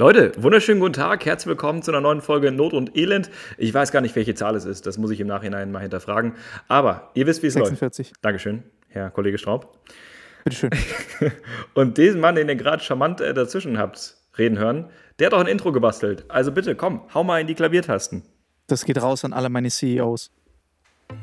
Leute, wunderschönen guten Tag, herzlich willkommen zu einer neuen Folge Not und Elend. Ich weiß gar nicht, welche Zahl es ist, das muss ich im Nachhinein mal hinterfragen. Aber ihr wisst, wie es 46. läuft. Dankeschön, Herr Kollege Straub. Bitteschön. und diesen Mann, den ihr gerade charmant äh, dazwischen habt reden hören, der hat auch ein Intro gebastelt. Also bitte, komm, hau mal in die Klaviertasten. Das geht raus an alle meine CEOs.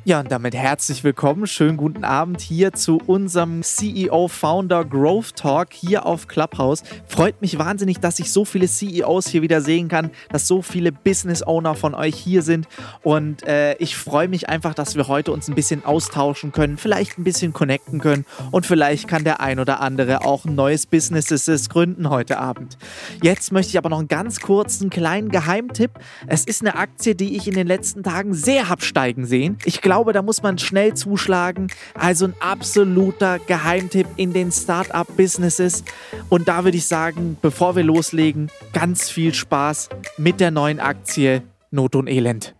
Ja, und damit herzlich willkommen. Schönen guten Abend hier zu unserem CEO Founder Growth Talk hier auf Clubhouse. Freut mich wahnsinnig, dass ich so viele CEOs hier wieder sehen kann, dass so viele Business Owner von euch hier sind. Und äh, ich freue mich einfach, dass wir heute uns ein bisschen austauschen können, vielleicht ein bisschen connecten können und vielleicht kann der ein oder andere auch ein neues Business gründen heute Abend. Jetzt möchte ich aber noch einen ganz kurzen kleinen Geheimtipp. Es ist eine Aktie, die ich in den letzten Tagen sehr hab steigen sehen. Ich glaube, da muss man schnell zuschlagen. Also ein absoluter Geheimtipp in den Startup-Businesses. Und da würde ich sagen, bevor wir loslegen, ganz viel Spaß mit der neuen Aktie Not und Elend.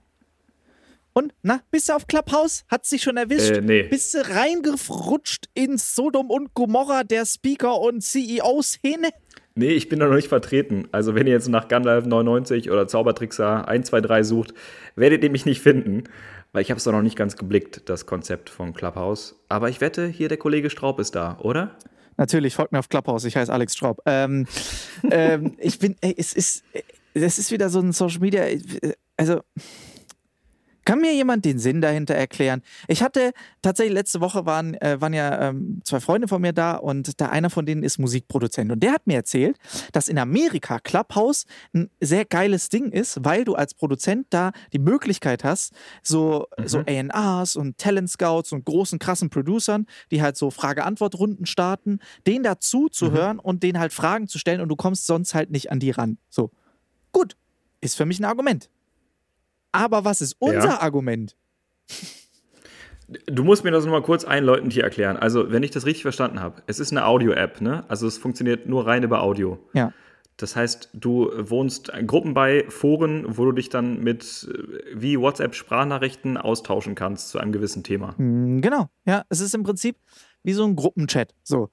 Und, na, bist du auf Clubhouse? Hat sich schon erwischt? Äh, nee. Bist du reingerutscht ins Sodom und Gomorra der Speaker- und CEO-Szene? Nee, ich bin da noch nicht vertreten. Also, wenn ihr jetzt nach Gunlife 99 oder Zaubertrickser 1, 2, 3 sucht, werdet ihr mich nicht finden. Weil ich habe es doch noch nicht ganz geblickt, das Konzept von Clubhouse. Aber ich wette, hier der Kollege Straub ist da, oder? Natürlich, folgt mir auf Clubhouse. Ich heiße Alex Straub. Ähm, ähm, ich bin, ey, es ist, es ist wieder so ein Social Media, also kann mir jemand den Sinn dahinter erklären? Ich hatte tatsächlich letzte Woche waren, äh, waren ja ähm, zwei Freunde von mir da und da einer von denen ist Musikproduzent und der hat mir erzählt, dass in Amerika Clubhouse ein sehr geiles Ding ist, weil du als Produzent da die Möglichkeit hast, so, mhm. so A&Rs und Talent Scouts und großen krassen Producern, die halt so Frage-Antwort-Runden starten, denen dazu zu mhm. hören und denen halt Fragen zu stellen und du kommst sonst halt nicht an die ran. So. Gut, ist für mich ein Argument. Aber was ist unser ja. Argument? Du musst mir das nochmal kurz einläutend hier erklären. Also, wenn ich das richtig verstanden habe, es ist eine Audio-App, ne? Also, es funktioniert nur rein über Audio. Ja. Das heißt, du wohnst Gruppen bei, Foren, wo du dich dann mit äh, wie WhatsApp-Sprachnachrichten austauschen kannst zu einem gewissen Thema. Hm, genau, ja. Es ist im Prinzip wie so ein Gruppenchat. So.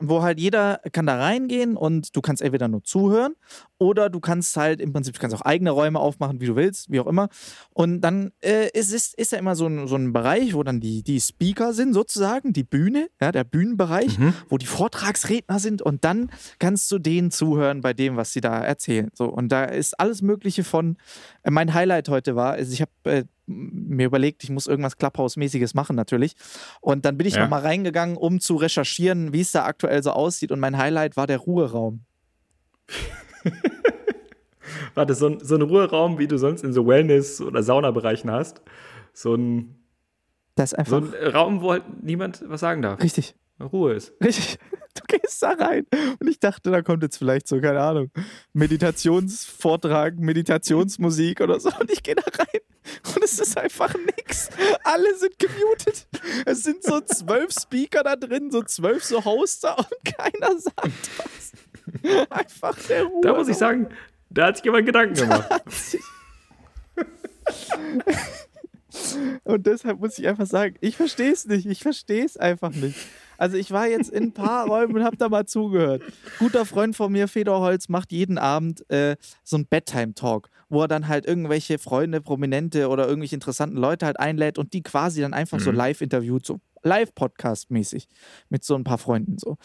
Wo halt jeder kann da reingehen und du kannst entweder nur zuhören oder du kannst halt im Prinzip, du kannst auch eigene Räume aufmachen, wie du willst, wie auch immer. Und dann äh, ist, ist, ist ja immer so ein, so ein Bereich, wo dann die, die Speaker sind, sozusagen, die Bühne, ja, der Bühnenbereich, mhm. wo die Vortragsredner sind und dann kannst du denen zuhören bei dem, was sie da erzählen. So, und da ist alles Mögliche von, äh, mein Highlight heute war, also ich habe äh, mir überlegt, ich muss irgendwas Clubhouse-mäßiges machen natürlich. Und dann bin ich ja. nochmal reingegangen, um zu recherchieren, wie es da aktuell so aussieht. Und mein Highlight war der Ruheraum. Warte, so ein, so ein Ruheraum, wie du sonst in so Wellness- oder Saunabereichen hast. So ein, das einfach so ein Raum, wo halt niemand was sagen darf. Richtig. Ruhe ist. Richtig. Du gehst da rein und ich dachte, da kommt jetzt vielleicht so, keine Ahnung, Meditationsvortrag, Meditationsmusik oder so und ich gehe da rein und es ist einfach nix. Alle sind gemutet. Es sind so zwölf Speaker da drin, so zwölf so Hoster und keiner sagt was. Einfach der Ruhe. Da muss ich sagen, da hat sich jemand Gedanken gemacht. Und deshalb muss ich einfach sagen, ich verstehe es nicht. Ich verstehe es einfach nicht. Also ich war jetzt in ein paar Räumen und habe da mal zugehört. Guter Freund von mir, Fedor Holz, macht jeden Abend äh, so ein Bedtime-Talk, wo er dann halt irgendwelche Freunde, Prominente oder irgendwelche interessanten Leute halt einlädt und die quasi dann einfach mhm. so live interviewt, so Live-Podcast-mäßig mit so ein paar Freunden so.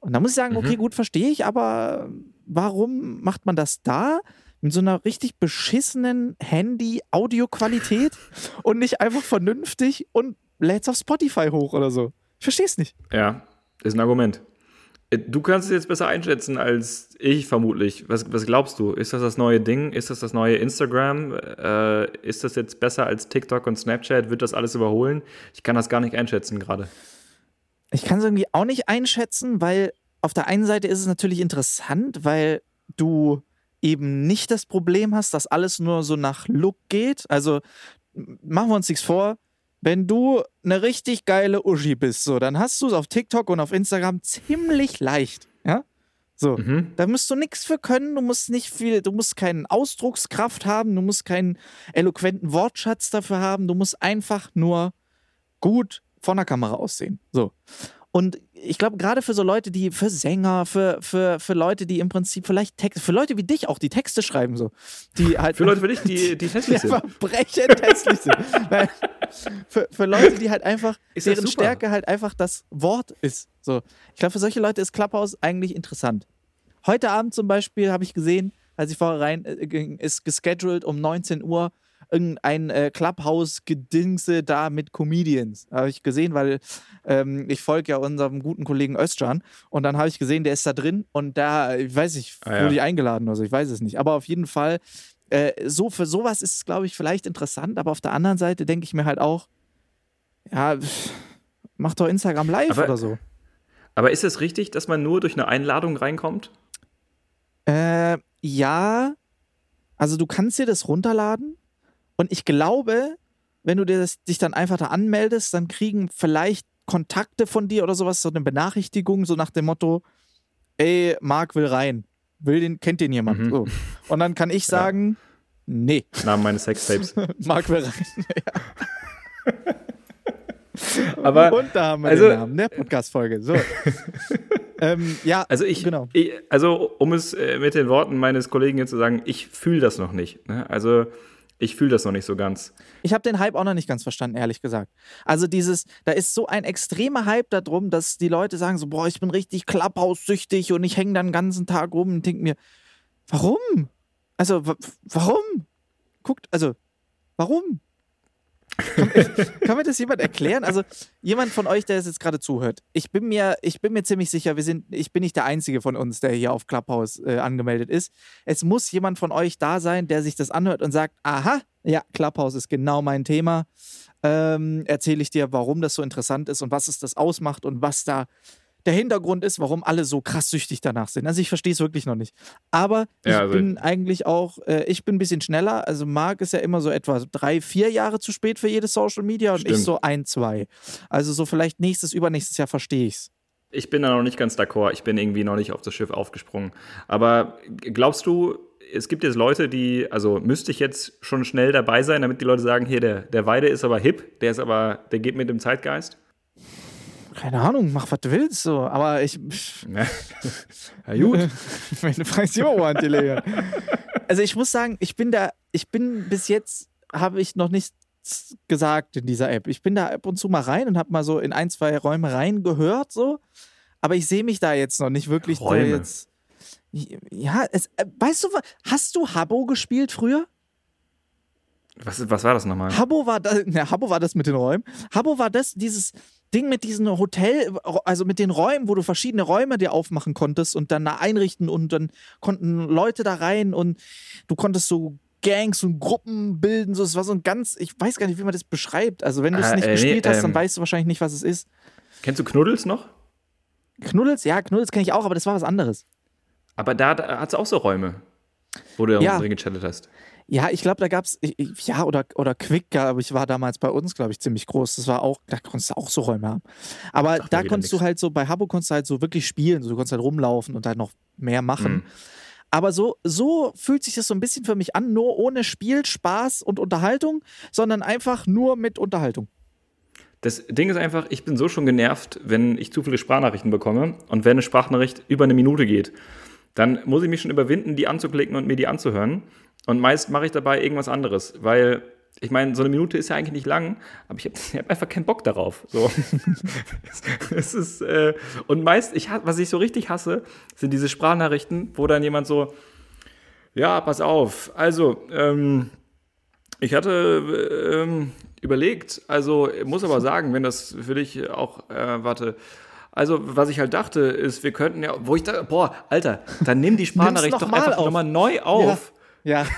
Und da muss ich sagen, okay, mhm. gut, verstehe ich, aber warum macht man das da? mit so einer richtig beschissenen Handy-Audioqualität und nicht einfach vernünftig und lädt es auf Spotify hoch oder so. Ich verstehe es nicht. Ja, ist ein Argument. Äh, du kannst es jetzt besser einschätzen als ich vermutlich. Was, was glaubst du? Ist das das neue Ding? Ist das das neue Instagram? Äh, ist das jetzt besser als TikTok und Snapchat? Wird das alles überholen? Ich kann das gar nicht einschätzen gerade. Ich kann es irgendwie auch nicht einschätzen, weil auf der einen Seite ist es natürlich interessant, weil du eben nicht das Problem hast, dass alles nur so nach Look geht. Also machen wir uns nichts vor. Wenn du eine richtig geile Uschi bist, so, dann hast du es auf TikTok und auf Instagram ziemlich leicht. Ja? So, mhm. da musst du nichts für können, du musst nicht viel, du musst keine Ausdruckskraft haben, du musst keinen eloquenten Wortschatz dafür haben, du musst einfach nur gut vor der Kamera aussehen. So. Und ich glaube, gerade für so Leute, die, für Sänger, für, für, für Leute, die im Prinzip vielleicht Text, für Leute wie dich auch, die Texte schreiben, so. Die halt für Leute wie dich, die, die hässlich sind. Die brechend hässlich sind. Nein, für, für Leute, die halt einfach, Ist deren? Stärke halt einfach das Wort ist. So. Ich glaube, für solche Leute ist Clubhouse eigentlich interessant. Heute Abend zum Beispiel habe ich gesehen, als ich vorher rein äh, ging, ist gescheduled um 19 Uhr irgendein äh, Clubhouse-Gedingse da mit Comedians. Habe ich gesehen, weil ähm, ich folge ja unserem guten Kollegen Özcan und dann habe ich gesehen, der ist da drin und da, ich weiß nicht, Ah, ja. wurde ich eingeladen oder so, ich weiß es nicht. Aber auf jeden Fall, äh, so für sowas ist es, glaube ich, vielleicht interessant, aber auf der anderen Seite denke ich mir halt auch, ja, pff, mach doch Instagram live Aber- oder so. Aber ist es richtig, dass man nur durch eine Einladung reinkommt? Äh, ja, also du kannst dir das runterladen und ich glaube, wenn du dir das, dich dann einfach da anmeldest, dann kriegen vielleicht Kontakte von dir oder sowas so eine Benachrichtigung, so nach dem Motto, ey, Marc will rein. Will den, kennt den jemand? Mhm. So. Und dann kann ich sagen, nee, Namen meines Sextapes. Marc will rein. Aber Und da haben wir also- den Namen der Podcast-Folge. So. ähm, ja, Also ich, Genau. ich also um es äh, mit den Worten meines Kollegen jetzt zu sagen, ich fühle das noch nicht. Ne? Also ich fühle das noch nicht so ganz. Ich habe den Hype auch noch nicht ganz verstanden, ehrlich gesagt. Also dieses, da ist so ein extremer Hype darum, dass die Leute sagen so, boah, ich bin richtig Clubhouse-süchtig und ich hänge dann den ganzen Tag rum und denke mir, warum? Also, wa- warum? Guckt, also, warum? Kann, kann mir das jemand erklären? Also, jemand von euch, der es jetzt gerade zuhört, ich bin mir, ich bin mir ziemlich sicher, wir sind, ich bin nicht der Einzige von uns, der hier auf Clubhouse äh, angemeldet ist. Es muss jemand von euch da sein, der sich das anhört und sagt, aha, ja, Clubhouse ist genau mein Thema. Ähm, Erzähle ich dir, warum das so interessant ist und was es das ausmacht und was da der Hintergrund ist, warum alle so krass süchtig danach sind. Also ich verstehe es wirklich noch nicht. Aber ich Ja, also- bin eigentlich auch, äh, ich bin ein bisschen schneller. Also Marc ist ja immer so etwa drei, vier Jahre zu spät für jedes Social Media und ich Stimmt. so ein, zwei. Also so vielleicht nächstes, übernächstes Jahr verstehe ich's. Ich bin da noch nicht ganz d'accord. Ich bin irgendwie noch nicht auf das Schiff aufgesprungen. Aber glaubst du, es gibt jetzt Leute, die, also müsste ich jetzt schon schnell dabei sein, damit die Leute sagen, hier, der, der Weide ist aber hip, der ist aber, der geht mit dem Zeitgeist? Keine Ahnung, mach was du willst so. Aber ich, pff, Ja, gut. Wenn du fragst, jo, Antilege. Also ich muss sagen, ich bin da, ich bin bis jetzt, habe ich noch nichts gesagt in dieser App. Ich bin da ab und zu mal rein und habe mal so in ein, zwei Räume reingehört, so. Aber ich sehe mich da jetzt noch nicht wirklich. so Räume. Jetzt, ja, es, äh, weißt du, hast du Habbo gespielt früher? Was, was war das nochmal? Habbo war das, ne, Habbo war das mit den Räumen. Habbo war das, dieses Ding mit diesen Hotel, also mit den Räumen, wo du verschiedene Räume dir aufmachen konntest und dann da einrichten und dann konnten Leute da rein und du konntest so Gangs und Gruppen bilden. So, es war so ein ganz, ich weiß gar nicht, wie man das beschreibt. Also wenn du es Ah, nicht äh, nee, gespielt hast, dann ähm, weißt du wahrscheinlich nicht, was es ist. Kennst du Knuddels noch? Knuddels, ja, Knuddels kenne ich auch, aber das war was anderes. Aber da, da hat es auch so Räume, wo du Ja. drin gechattet hast. Ja, ich glaube, da gab es, ja, oder, oder Quick, glaube ich, war damals bei uns, glaube ich, ziemlich groß. Das war auch, da konntest du auch so Räume haben. Aber mir da konntest nix. du halt so, bei Habbo konntest du halt so wirklich spielen. So, du konntest halt rumlaufen und halt noch mehr machen. Mhm. Aber so, so fühlt sich das so ein bisschen für mich an, nur ohne Spiel, Spaß und Unterhaltung, sondern einfach nur mit Unterhaltung. Das Ding ist einfach, ich bin so schon genervt, wenn ich zu viele Sprachnachrichten bekomme und wenn eine Sprachnachricht über eine Minute geht, dann muss ich mich schon überwinden, die anzuklicken und mir die anzuhören. Und meist mache ich dabei irgendwas anderes, weil ich meine, so eine Minute ist ja eigentlich nicht lang, aber ich habe hab einfach keinen Bock darauf. So. es ist, äh, und meist, ich, was ich so richtig hasse, sind diese Sprachnachrichten, wo dann jemand so, ja, pass auf, also, ähm, ich hatte ähm, überlegt, also muss aber sagen, wenn das für dich auch, äh, warte, also was ich halt dachte, ist, wir könnten ja, wo ich dachte, boah, Alter, dann nimm die Sprachnachricht doch einfach nochmal neu auf. Ja.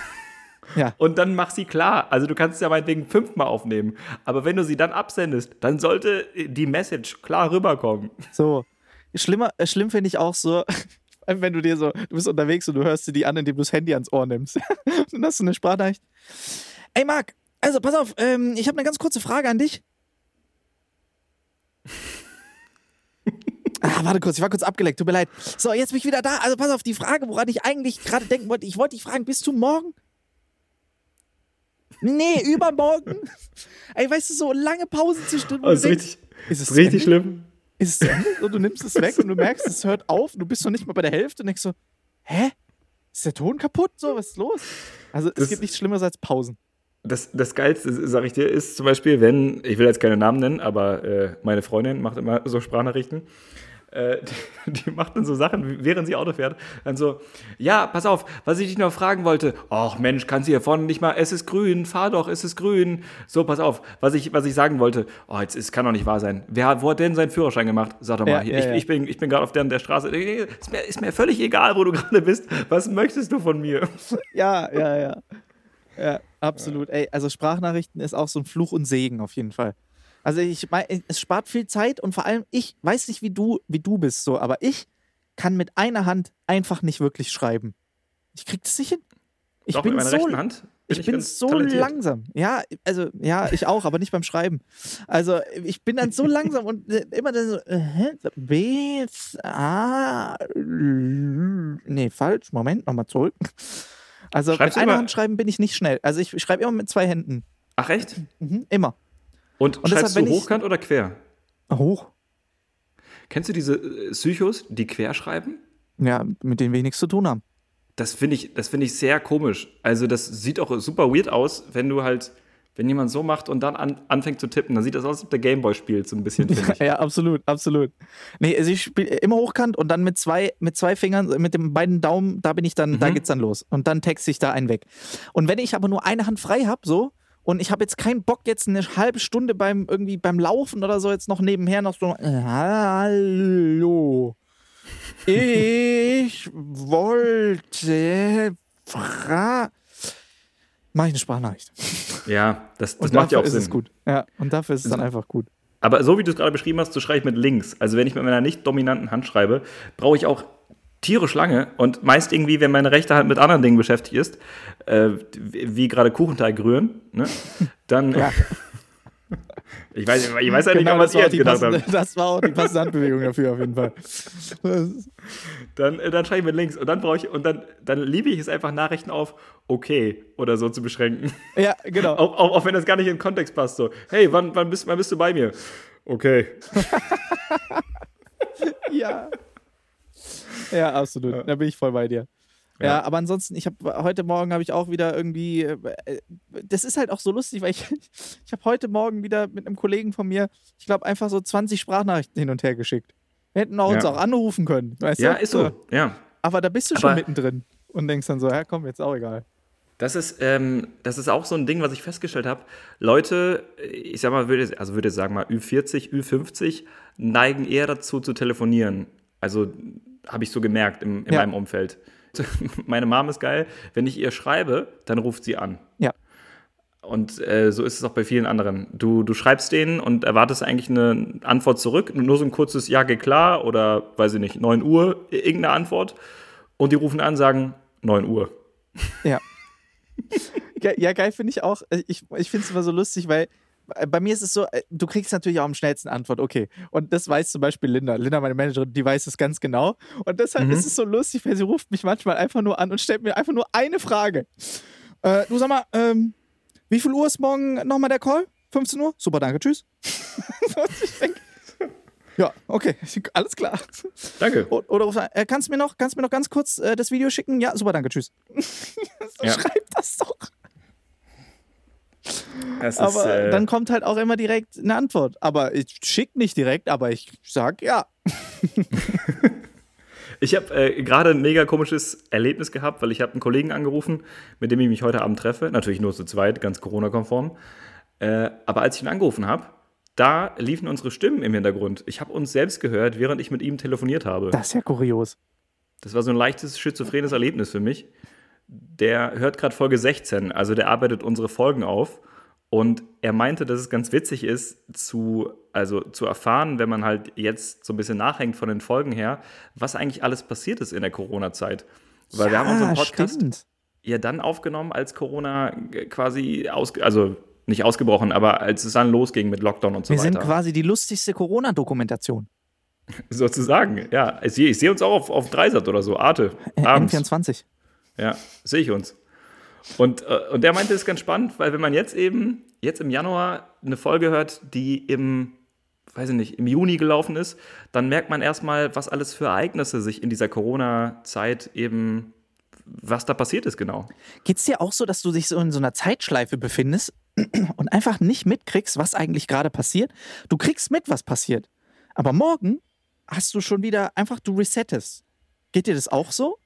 Ja. Und dann mach sie klar. Also du kannst sie ja meinetwegen fünfmal aufnehmen. Aber wenn du sie dann absendest, dann sollte die Message klar rüberkommen. So. Schlimmer, äh, schlimm finde ich auch so, wenn du dir so, du bist unterwegs und du hörst dir die an, indem du das Handy ans Ohr nimmst. dann hast du eine Sprachnachricht. Ey Marc, also pass auf, ähm, ich habe eine ganz kurze Frage an dich. Ah, warte kurz, ich war kurz abgeleckt, tut mir leid. So, jetzt bin ich wieder da. Also pass auf, die Frage, woran ich eigentlich gerade denken wollte, ich wollte dich fragen, bist du morgen? Nee, übermorgen. Ey, weißt du, so lange Pausen Das du ist richtig, ist es richtig schlimm. ist es zu? So, du nimmst es weg und du merkst, es hört auf, du bist noch nicht mal bei der Hälfte und denkst so, hä? Ist der Ton kaputt? So, was ist los? Also Das- es gibt nichts Schlimmeres als Pausen. Das, das Geilste, sag ich dir, ist zum Beispiel, wenn, ich will jetzt keine Namen nennen, aber äh, meine Freundin macht immer so Sprachnachrichten. Äh, die, die macht dann so Sachen, während sie Auto fährt. Dann so, ja, pass auf, was ich dich noch fragen wollte. Ach Mensch, kannst du hier vorne nicht mal, es ist grün, fahr doch, es ist grün. So, pass auf, was ich, was ich sagen wollte. Oh, jetzt es kann doch nicht wahr sein. Wer hat, wo hat denn seinen Führerschein gemacht? Sag doch mal, Ja, ja, ich, ja. ich bin, ich bin gerade auf der, der Straße. Ist mir, ist mir völlig egal, wo du gerade bist. Was möchtest du von mir? Ja, ja, ja. Ja, absolut. Ey, also Sprachnachrichten ist auch so ein Fluch und Segen auf jeden Fall. Also ich meine, es spart viel Zeit und vor allem ich weiß nicht, wie du, wie du bist so, aber ich kann mit einer Hand einfach nicht wirklich schreiben. Ich krieg das nicht hin. Ich Doch, bin mit meiner so, rechten Hand. ich bin ganz so talentiert. langsam. Ja, also ja, ich auch, aber nicht beim Schreiben. Also ich bin dann so langsam und äh, immer dann so äh, hä? B A nee, falsch. Moment, nochmal zurück. Also Schreibst mit einer Hand schreiben bin ich nicht schnell. Also ich schreibe immer mit zwei Händen. Ach echt? Mhm, immer. Und, Und deshalb, schreibst du wenn ich- hochkant oder quer? Hoch. Kennst du diese äh, Psychos, die quer schreiben? Ja, mit denen wir nichts zu tun haben. Das finde ich, das finde ich sehr komisch. Also das sieht auch super weird aus, wenn du halt, wenn jemand so macht und dann an, anfängt zu tippen, dann sieht das aus, als ob der Gameboy spielt, so ein bisschen. Ja, absolut, absolut. Nee, also ich spiele immer hochkant und dann mit zwei, mit zwei Fingern, mit den beiden Daumen, da bin ich dann, da Mhm. geht's dann los. Und dann texte ich da einen weg. Und wenn ich aber nur eine Hand frei habe, so, und ich habe jetzt keinen Bock, jetzt eine halbe Stunde beim irgendwie beim Laufen oder so jetzt noch nebenher noch so, äh, hallo. Ich wollte fra Mach ich eine Sprachnachricht. Ja, das, das macht ja auch ist Sinn. es gut. Ja, und dafür ist es dann einfach gut. Aber so wie du es gerade beschrieben hast, so schreibe ich mit links. Also wenn ich mit meiner nicht dominanten Hand schreibe, brauche ich auch tierisch lange und meist irgendwie, wenn meine rechte Hand mit anderen Dingen beschäftigt ist, äh, wie gerade Kuchenteig rühren, ne? dann. Ja. ich weiß, ich weiß ja nicht, Genau, was ihr jetzt gedacht habt. das war auch die passende Handbewegung dafür auf jeden Fall. Dann, äh, dann schreibe ich mit links und dann brauche ich, und dann, dann liebe ich es einfach, Nachrichten auf okay oder so zu beschränken. Ja, genau. auch, auch, auch wenn das gar nicht in den Kontext passt. So, hey, wann, wann, bist, wann bist du bei mir? Okay. Ja. Ja, absolut. Da bin ich voll bei dir. Ja, Ja. aber ansonsten, ich habe heute Morgen habe ich auch wieder irgendwie, äh, das ist halt auch so lustig, weil ich, ich habe heute Morgen wieder mit einem Kollegen von mir, ich glaube, einfach so 20 Sprachnachrichten hin und her geschickt. Wir hätten auch uns Ja. auch anrufen können, weißt Ja, du? ist so. Ja. Aber da bist du schon Aber- mittendrin und denkst dann so, ja komm, jetzt auch egal. Das ist, ähm, das ist auch so ein Ding, was ich festgestellt habe. Leute, ich sag mal, würde, also würde sagen mal Ü40, Ü50, neigen eher dazu zu telefonieren. Also habe ich so gemerkt im, in Ja. meinem Umfeld. Meine Mom ist geil. Wenn ich ihr schreibe, dann ruft sie an. Ja. Und äh, so ist es auch bei vielen anderen. Du, du schreibst denen und erwartest eigentlich eine Antwort zurück. Nur so ein kurzes Ja, geht klar oder, weiß ich nicht, 9 Uhr, irgendeine Antwort. Und die rufen an, sagen 9 Uhr. Ja. Ja, geil finde ich auch. Ich, ich finde es immer so lustig, weil bei mir ist es so, äh, du kriegst natürlich auch am schnellsten Antwort, okay. Und das weiß zum Beispiel Linda. Linda, meine Managerin, die weiß es ganz genau. Und deshalb Mhm. ist es so lustig, weil sie ruft mich manchmal einfach nur an und stellt mir einfach nur eine Frage. Äh, du sag mal, ähm, wie viel Uhr ist morgen nochmal der Call? 15 Uhr? Super, danke, tschüss. ich denke, ja, okay, alles klar. Danke. Oder an, äh, kannst du mir noch, kannst mir noch ganz kurz äh, das Video schicken? Ja, super, danke, tschüss. so, Ja. Schreib das doch. Das ist, Aber äh, dann kommt halt auch immer direkt eine Antwort. Aber ich schick nicht direkt, aber ich sag ja. Ich habe äh, gerade ein mega komisches Erlebnis gehabt, weil ich habe einen Kollegen angerufen, mit dem ich mich heute Abend treffe. Natürlich nur zu zweit, ganz Corona-konform. Äh, aber als ich ihn angerufen habe, da liefen unsere Stimmen im Hintergrund. Ich habe uns selbst gehört, während ich mit ihm telefoniert habe. Das ist ja kurios. Das war so ein leichtes schizophrenes Erlebnis für mich. Der hört gerade Folge 16, also der arbeitet unsere Folgen auf. Und er meinte, dass es ganz witzig ist, zu, also zu erfahren, wenn man halt jetzt so ein bisschen nachhängt von den Folgen her, was eigentlich alles passiert ist in der Corona-Zeit. Weil wir haben unseren Podcast stimmt. ja dann aufgenommen, als Corona quasi aus, also nicht ausgebrochen, aber als es dann losging mit Lockdown und so Wir weiter. sind quasi die lustigste Corona-Dokumentation. Sozusagen, ja. Ich sehe uns auch auf, auf Dreisat oder so, Arte. Äh, Abends. M24. Ja, sehe ich uns. Und, äh, und der meinte, das ist ganz spannend, weil wenn man jetzt eben, jetzt im Januar eine Folge hört, die im weiß ich nicht, im Juni gelaufen ist, dann merkt man erstmal, was alles für Ereignisse sich in dieser Corona-Zeit eben, was da passiert ist genau. Geht es dir auch so, dass du dich so in so einer Zeitschleife befindest und einfach nicht mitkriegst, was eigentlich gerade passiert? Du kriegst mit, was passiert. Aber morgen hast du schon wieder einfach, du resettest. Geht dir das auch so?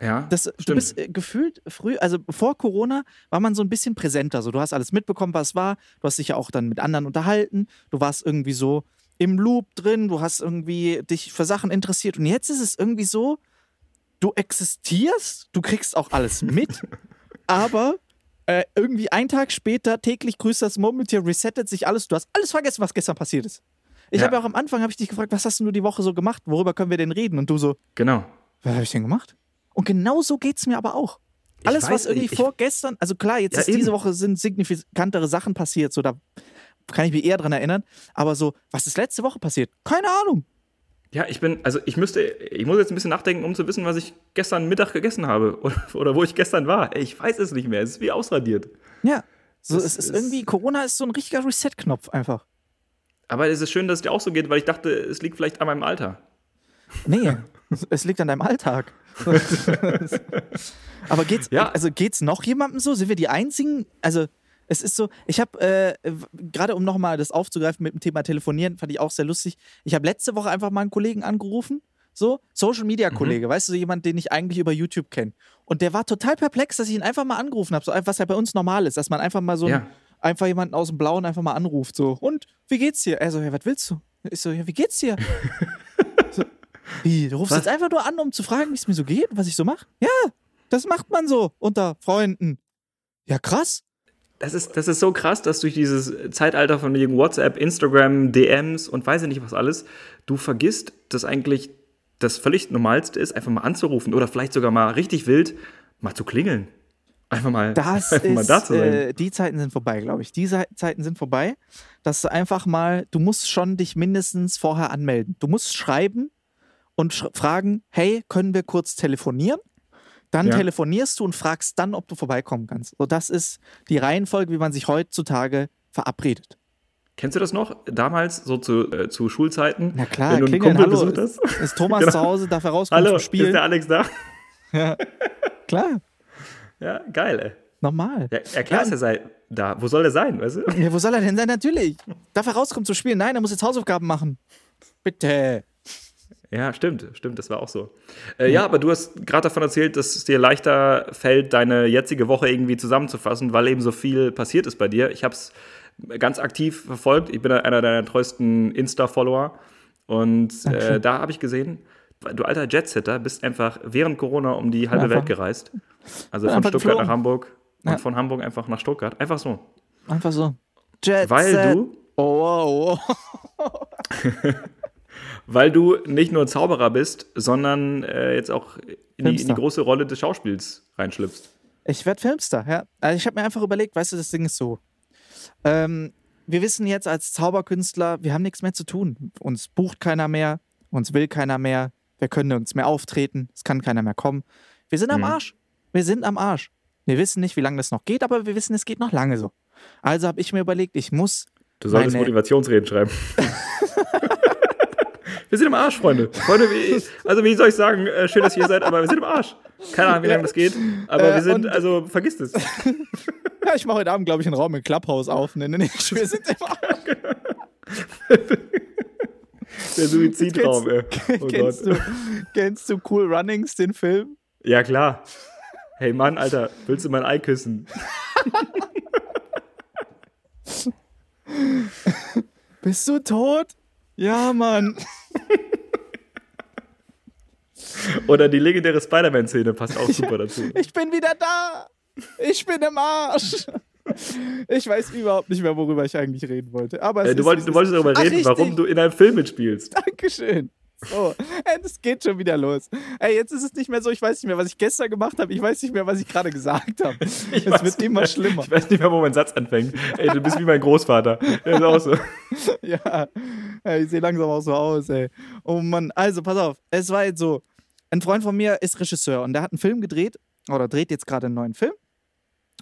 Ja, das, du bist äh, gefühlt früh, also vor Corona war man so ein bisschen präsenter. So, du hast alles mitbekommen, was war. Du hast dich ja auch dann mit anderen unterhalten. Du warst irgendwie so im Loop drin. Du hast irgendwie dich für Sachen interessiert. Und jetzt ist es irgendwie so, du existierst, du kriegst auch alles mit, aber äh, irgendwie einen Tag später täglich grüßt das Murmeltier, resettet sich alles. Du hast alles vergessen, was gestern passiert ist. Ich Ja. habe ja auch am Anfang habe ich dich gefragt, was hast du die Woche so gemacht? Worüber können wir denn reden? Und du so, Genau. was habe ich denn gemacht? Und genau so geht es mir aber auch. Alles, weiß was irgendwie ich- vorgestern, also klar, jetzt Ja, ist diese eben. Woche sind signifikantere Sachen passiert, so da kann ich mich eher dran erinnern. Aber so, was ist letzte Woche passiert? Keine Ahnung. Ja, ich bin, also ich müsste, ich muss jetzt ein bisschen nachdenken, um zu wissen, was ich gestern Mittag gegessen habe oder, oder wo ich gestern war. Ich weiß es nicht mehr. Es ist wie ausradiert. Ja. So, Das es ist ist- irgendwie, Corona ist so ein richtiger Reset-Knopf einfach. Aber es ist schön, dass es dir auch so geht, weil ich dachte, es liegt vielleicht an meinem Alter. Nee, es liegt an deinem Alltag. Aber geht's, Ja. also geht's noch jemandem so? Sind wir die einzigen? Also, es ist so, ich habe, äh, gerade um nochmal das aufzugreifen mit dem Thema Telefonieren, fand ich auch sehr lustig. Ich habe letzte Woche einfach mal einen Kollegen angerufen, so, Social Media Kollege, weißt du, so jemand, den ich eigentlich über YouTube kenne. Und der war total perplex, dass ich ihn einfach mal angerufen habe, so was ja bei uns normal ist, dass man einfach mal so Ja. ein, einfach jemanden aus dem Blauen einfach mal anruft, so, und wie geht's dir? Er so, ja, was willst du? Ich so, ja, wie geht's dir? wie, du rufst Was? jetzt einfach nur an, um zu fragen, wie es mir so geht und was ich so mache? Ja, das macht man so unter Freunden. Ja, krass. Das ist, das ist so krass, dass durch dieses Zeitalter von wegen WhatsApp, Instagram, DMs und weiß ich nicht was alles, du vergisst, dass eigentlich das völlig Normalste ist, einfach mal anzurufen oder vielleicht sogar mal richtig wild mal zu klingeln. Einfach mal, Das einfach mal ist, da zu sein. äh, die Zeiten sind vorbei, glaube ich. Die Zeiten sind vorbei, dass du einfach mal, du musst schon dich mindestens vorher anmelden. Du musst schreiben und fragen, hey, können wir kurz telefonieren? Dann Ja. telefonierst du und fragst dann, ob du vorbeikommen kannst. So, das ist die Reihenfolge, wie man sich heutzutage verabredet. Kennst du das noch? Damals, so zu, äh, zu Schulzeiten, Na klar, wenn du einen klingeln, Kumpel hallo, besucht hast. Ist Thomas Genau. zu Hause, darf er rauskommen Hallo, zum ist Spielen? der Alex da? Klar, Ja, geil, ey. normal. Ja, ja klar Ja, ist er sei da. Wo soll er sein, weißt du? Ja, wo soll er denn sein? Natürlich. Darf er rauskommen zu spielen? Nein, er muss jetzt Hausaufgaben machen. Bitte. Ja, stimmt, stimmt, das war auch so. Äh, ja, aber du hast gerade davon erzählt, dass es dir leichter fällt, deine jetzige Woche irgendwie zusammenzufassen, weil eben so viel passiert ist bei dir. Ich habe es ganz aktiv verfolgt. Ich bin einer deiner treuesten Insta-Follower. Und äh, da habe ich gesehen, du alter Jetsetter bist einfach während Corona um die halbe Einfach- Welt gereist. Also von Stuttgart geflogen. nach Hamburg und Ja. von Hamburg einfach nach Stuttgart. Einfach so. Einfach so. Jet Weil Set. du, Oh, oh, oh. Weil du nicht nur Zauberer bist, sondern äh, jetzt auch in die, in die große Rolle des Schauspiels reinschlüpfst. Ich werde Filmstar, ja. Also ich habe mir einfach überlegt, weißt du, das Ding ist so. Ähm, wir wissen jetzt als Zauberkünstler, wir haben nichts mehr zu tun. Uns bucht keiner mehr, uns will keiner mehr, wir können nirgends mehr auftreten, es kann keiner mehr kommen. Wir sind am Mhm. Arsch. Wir sind am Arsch. Wir wissen nicht, wie lange das noch geht, aber wir wissen, es geht noch lange so. Also habe ich mir überlegt, ich muss Du solltest Meine- Motivationsreden schreiben. wir sind im Arsch, Freunde. Freunde, wie, also wie soll ich sagen, äh, schön, dass ihr hier seid, aber wir sind im Arsch. Keine Ahnung, wie lange das geht, aber Äh, wir sind, also vergisst es. Ja, ich mache heute Abend, glaube ich, einen Raum im Clubhouse auf. Nee, nee, nee, wir sind im Arsch. Der Suizidraum, ey. Oh kennst, Gott. du, kennst du Cool Runnings, den Film? Ja, klar. Hey Mann, Alter, willst du mein Ei küssen? Bist du tot? Ja, Mann. Oder die legendäre Spider-Man-Szene passt auch super dazu. Ich bin wieder da. Ich bin im Arsch. Ich weiß überhaupt nicht mehr, worüber ich eigentlich reden wollte. Aber es Äh, du, wolltest, du es wolltest darüber Ach, reden, warum richtig. du in einem Film mitspielst. Dankeschön. So, das geht schon wieder los. Ey, jetzt ist es nicht mehr so, ich weiß nicht mehr, was ich gestern gemacht habe. Ich weiß nicht mehr, was ich gerade gesagt habe. Es wird immer mehr. schlimmer. Ich weiß nicht mehr, wo mein Satz anfängt. Ey, du bist wie mein Großvater. Der ist auch so. Ja, ich sehe langsam auch so aus, ey. Oh Mann, also pass auf, es war jetzt so, ein Freund von mir ist Regisseur und der hat einen Film gedreht oder dreht jetzt gerade einen neuen Film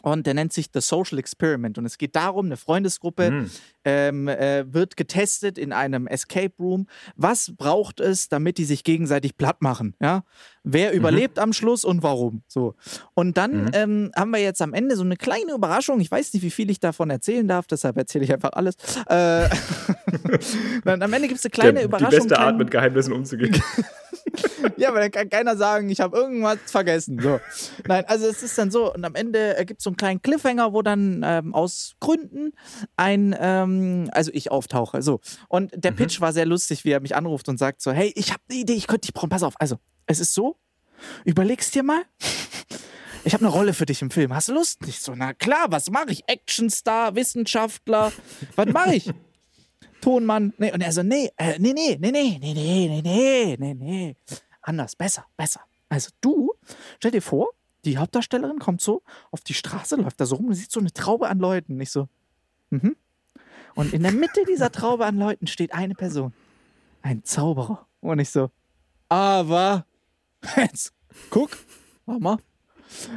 und der nennt sich The Social Experiment. Und es geht darum, eine Freundesgruppe Mhm. ähm, äh, wird getestet in einem Escape Room. Was braucht es, damit die sich gegenseitig platt machen? Ja? Wer überlebt am Schluss und warum? So. Und dann Mhm. ähm, haben wir jetzt am Ende so eine kleine Überraschung. Ich weiß nicht, wie viel ich davon erzählen darf, deshalb erzähle ich einfach alles. Äh, dann am Ende gibt es eine kleine Der, Überraschung. die beste Art, mit Geheimnissen umzugehen. ja, aber dann kann keiner sagen, ich habe irgendwas vergessen. So. Nein, also es ist dann so, und am Ende gibt es so einen kleinen Cliffhanger, wo dann ähm, aus Gründen ein, ähm, also ich auftauche. So. Und der Pitch war sehr lustig, wie er mich anruft und sagt so, hey, ich habe eine Idee, ich könnte dich brauchen. Pass auf, also, es ist so, überlegst dir mal. Ich habe eine Rolle für dich im Film. Hast du Lust? Ich so, na klar, was mache ich? Actionstar, Wissenschaftler, was mache ich? Tonmann. Nee, und er so, nee, äh, nee, nee, nee, nee, nee, nee, nee, nee, nee, nee. Anders, besser, besser. Also du, stell dir vor, die Hauptdarstellerin kommt so auf die Straße, läuft da so rum und sieht so eine Traube an Leuten. Und ich so, mhm. Und in der Mitte dieser Traube an Leuten steht eine Person. Ein Zauberer. Und ich so, aber, jetzt, guck, Mama.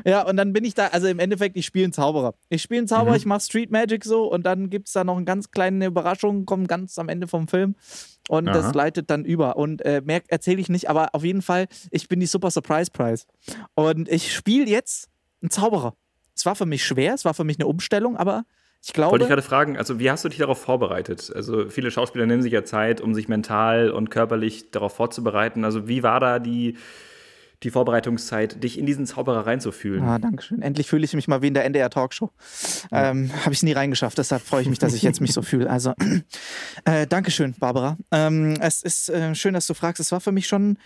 Ja, und dann bin ich da, also im Endeffekt, ich spiele einen Zauberer. Ich spiele einen Zauberer, Mhm. ich mache Street Magic so und dann gibt es da noch eine ganz kleine Überraschung, kommt ganz am Ende vom Film und das Aha. leitet dann über. Und äh, mehr erzähle ich nicht, aber auf jeden Fall, ich bin die Super Surprise Prize. Und ich spiele jetzt einen Zauberer. Es war für mich schwer, es war für mich eine Umstellung, aber ich glaube. Wollte ich gerade fragen, also wie hast du dich darauf vorbereitet? Also viele Schauspieler nehmen sich ja Zeit, um sich mental und körperlich darauf vorzubereiten. Also wie war da die, die Vorbereitungszeit, dich in diesen Zauberer reinzufühlen? Ah, danke schön. Endlich fühle ich mich mal wie in der NDR Talkshow. Ähm, Habe ich es nie reingeschafft, deshalb freue ich mich, dass ich jetzt mich so fühle. Also, äh, Dankeschön, Barbara. Ähm, es ist äh, schön, dass du fragst. Es war für mich schon,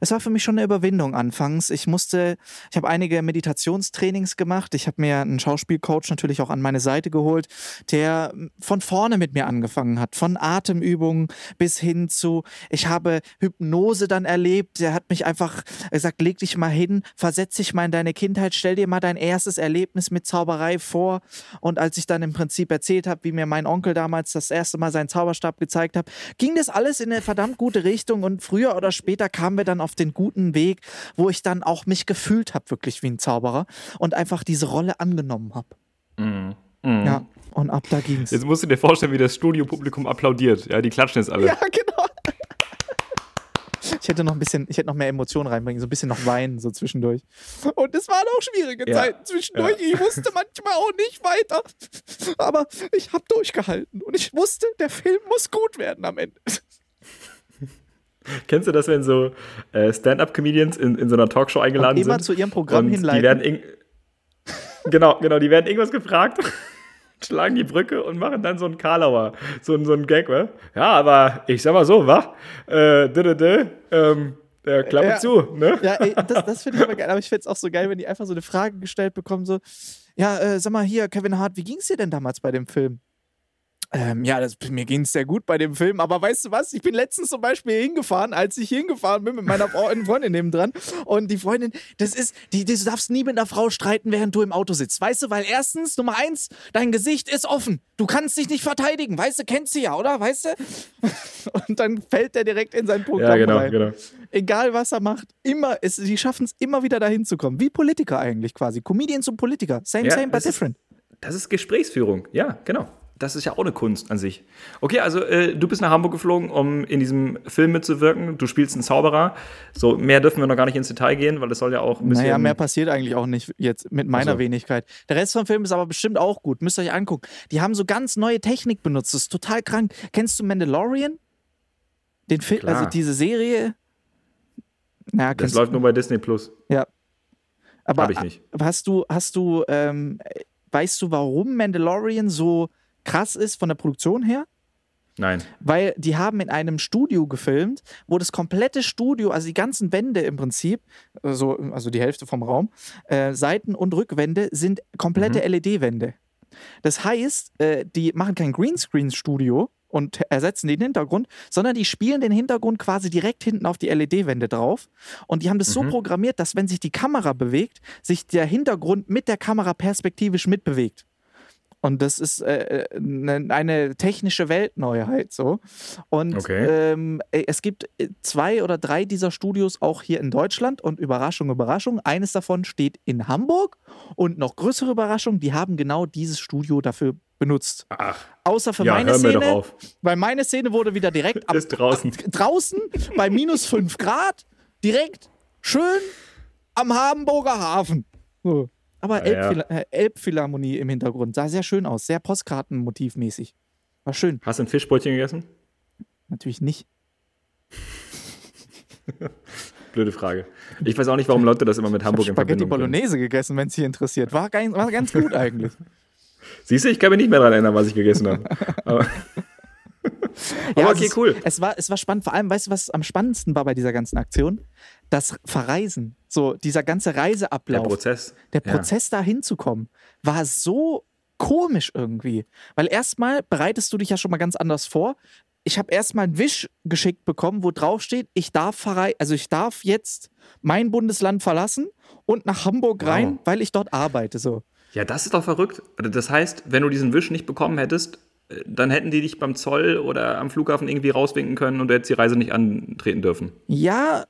es war für mich schon eine Überwindung anfangs. Ich musste, ich habe einige Meditationstrainings gemacht. Ich habe mir einen Schauspielcoach natürlich auch an meine Seite geholt, der von vorne mit mir angefangen hat, von Atemübungen bis hin zu, ich habe Hypnose dann erlebt. Der hat mich einfach gesagt, leg dich mal hin, versetz dich mal in deine Kindheit, stell dir mal dein erstes Erlebnis mit Zauberei vor. Und als ich dann im Prinzip erzählt habe, wie mir mein Onkel damals das erste Mal seinen Zauberstab gezeigt hat, ging das alles in eine verdammt gute Richtung und früher oder später kamen wir dann auf den guten Weg, wo ich dann auch mich gefühlt habe, wirklich wie ein Zauberer und einfach diese Rolle angenommen habe. Mhm. Mhm. Ja, und ab da ging's. Jetzt musst du dir vorstellen, wie das Studiopublikum applaudiert. Ja, die klatschen jetzt alle. Ja, genau. Ich hätte noch ein bisschen, ich hätte noch mehr Emotionen reinbringen, so ein bisschen noch weinen, so zwischendurch. Und es waren auch schwierige Ja. Zeiten zwischendurch. Ich wusste manchmal auch nicht weiter. Aber ich habe durchgehalten. Und ich wusste, der Film muss gut werden am Ende. Kennst du das, wenn so äh, Stand-up-Comedians in, in so einer Talkshow eingeladen immer sind? zu ihrem Programm und hinleiten. Die werden genau, genau, die werden irgendwas gefragt, schlagen die Brücke und machen dann so einen Karlauer, so, einen- so einen Gag, wa? Ja, aber ich sag mal so, wa? Äh, dö, dö, ähm, äh, Klappe Ja. zu, ne? Ja, ey, das, das finde ich aber geil. Aber ich finde es auch so geil, wenn die einfach so eine Frage gestellt bekommen, so, ja, äh, sag mal hier, Kevin Hart, wie ging es dir denn damals bei dem Film? Ähm, ja, das, mir ging es sehr gut bei dem Film, aber weißt du was? Ich bin letztens zum Beispiel hingefahren, als ich hingefahren bin mit meiner Freundin, nebendran. Und die Freundin, das ist, die, die, du darfst nie mit einer Frau streiten, während du im Auto sitzt. Weißt du, weil erstens, Nummer eins, dein Gesicht ist offen. Du kannst dich nicht verteidigen. Weißt du, kennst du ja, oder? Weißt du? Und dann fällt der direkt in sein Programm Ja, genau, rein genau. egal was er macht, immer, es, sie schaffen es immer wieder dahin zu kommen. Wie Politiker eigentlich quasi. Comedians und Politiker. Same, Ja, same, but es ist- different. Das ist Gesprächsführung, ja, genau. Das ist ja auch eine Kunst an sich. Okay, also äh, du bist nach Hamburg geflogen, um in diesem Film mitzuwirken. Du spielst einen Zauberer. So, mehr dürfen wir noch gar nicht ins Detail gehen, weil das soll ja auch ein bisschen. Naja, mehr passiert eigentlich auch nicht jetzt mit meiner Ach so. Wenigkeit. Der Rest vom Film ist aber bestimmt auch gut. Müsst ihr euch angucken. Die haben so ganz neue Technik benutzt. Das ist total krank. Kennst du Mandalorian? Den Film, Klar. also diese Serie. Na, das läuft nur bei Disney Plus. Ja. Aber Hab ich nicht. hast du, hast du, ähm, weißt du, warum Mandalorian so krass ist von der Produktion her? Nein. Weil die haben in einem Studio gefilmt, wo das komplette Studio, also die ganzen Wände im Prinzip, also, also die Hälfte vom Raum, äh, Seiten- und Rückwände sind komplette LED-Wände. Das heißt, äh, die machen kein Greenscreen-Studio und ersetzen den Hintergrund, sondern die spielen den Hintergrund quasi direkt hinten auf die LED-Wände drauf. Und die haben das so programmiert, dass wenn sich die Kamera bewegt, sich der Hintergrund mit der Kamera perspektivisch mitbewegt. Und das ist äh, ne, eine technische Weltneuheit so. Und Okay. ähm, äh, es gibt äh, zwei oder drei dieser Studios auch hier in Deutschland. Und Überraschung, Überraschung, eines davon steht in Hamburg. Und noch größere Überraschung, die haben genau dieses Studio dafür benutzt. Ach, Außer für ja, meine hör mir doch Szene, weil meine Szene wurde wieder direkt ab, Ist draußen. draußen bei minus 5 Grad, direkt schön am Hamburger Hafen. So. Aber ja. Elbphila äh, Elbphilharmonie im Hintergrund sah sehr schön aus, sehr Postkartenmotivmäßig. War schön. Hast du ein Fischbrötchen gegessen? Natürlich nicht. Blöde Frage. Ich weiß auch nicht, warum Leute das immer mit Hamburg in Spaghetti Verbindung. Bolognese gegessen, wenn es Sie interessiert. War, ganz- war ganz gut eigentlich. Siehst du, ich kann mich nicht mehr daran erinnern, was ich gegessen habe. Aber, Ja, es okay, cool. Es war, es war spannend. Vor allem, weißt du, was am spannendsten war bei dieser ganzen Aktion? Das Verreisen. So, dieser ganze Der Reiseablauf. Prozess. Der Ja. Prozess da hinzukommen war so komisch irgendwie. Weil erstmal bereitest du dich ja schon mal ganz anders vor. Ich habe erstmal einen Wisch geschickt bekommen, wo drauf steht, ich darf verrei also ich darf jetzt mein Bundesland verlassen und nach Hamburg Wow. rein, weil ich dort arbeite. So. Ja, das ist doch verrückt. Das heißt, wenn du diesen Wisch nicht bekommen hättest, dann hätten die dich beim Zoll oder am Flughafen irgendwie rauswinken können und du hättest die Reise nicht antreten dürfen. Ja,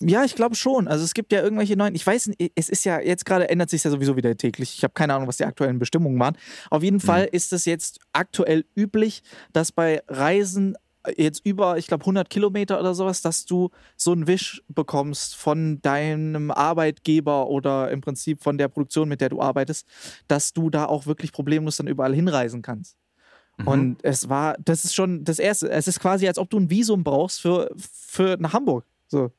ja, ich glaube schon. Also es gibt ja irgendwelche neuen, ich weiß es ist ja, jetzt gerade ändert sich ja sowieso wieder täglich. Ich habe keine Ahnung, was die aktuellen Bestimmungen waren. Auf jeden Fall ist es jetzt aktuell üblich, dass bei Reisen äh, jetzt über, ich glaube, 100 Kilometer oder sowas, dass du so einen Wisch bekommst von deinem Arbeitgeber oder im Prinzip von der Produktion, mit der du arbeitest, dass du da auch wirklich problemlos dann überall hinreisen kannst. Und es war, das ist schon das Erste. Es ist quasi, als ob du ein Visum brauchst für, für nach Hamburg. So.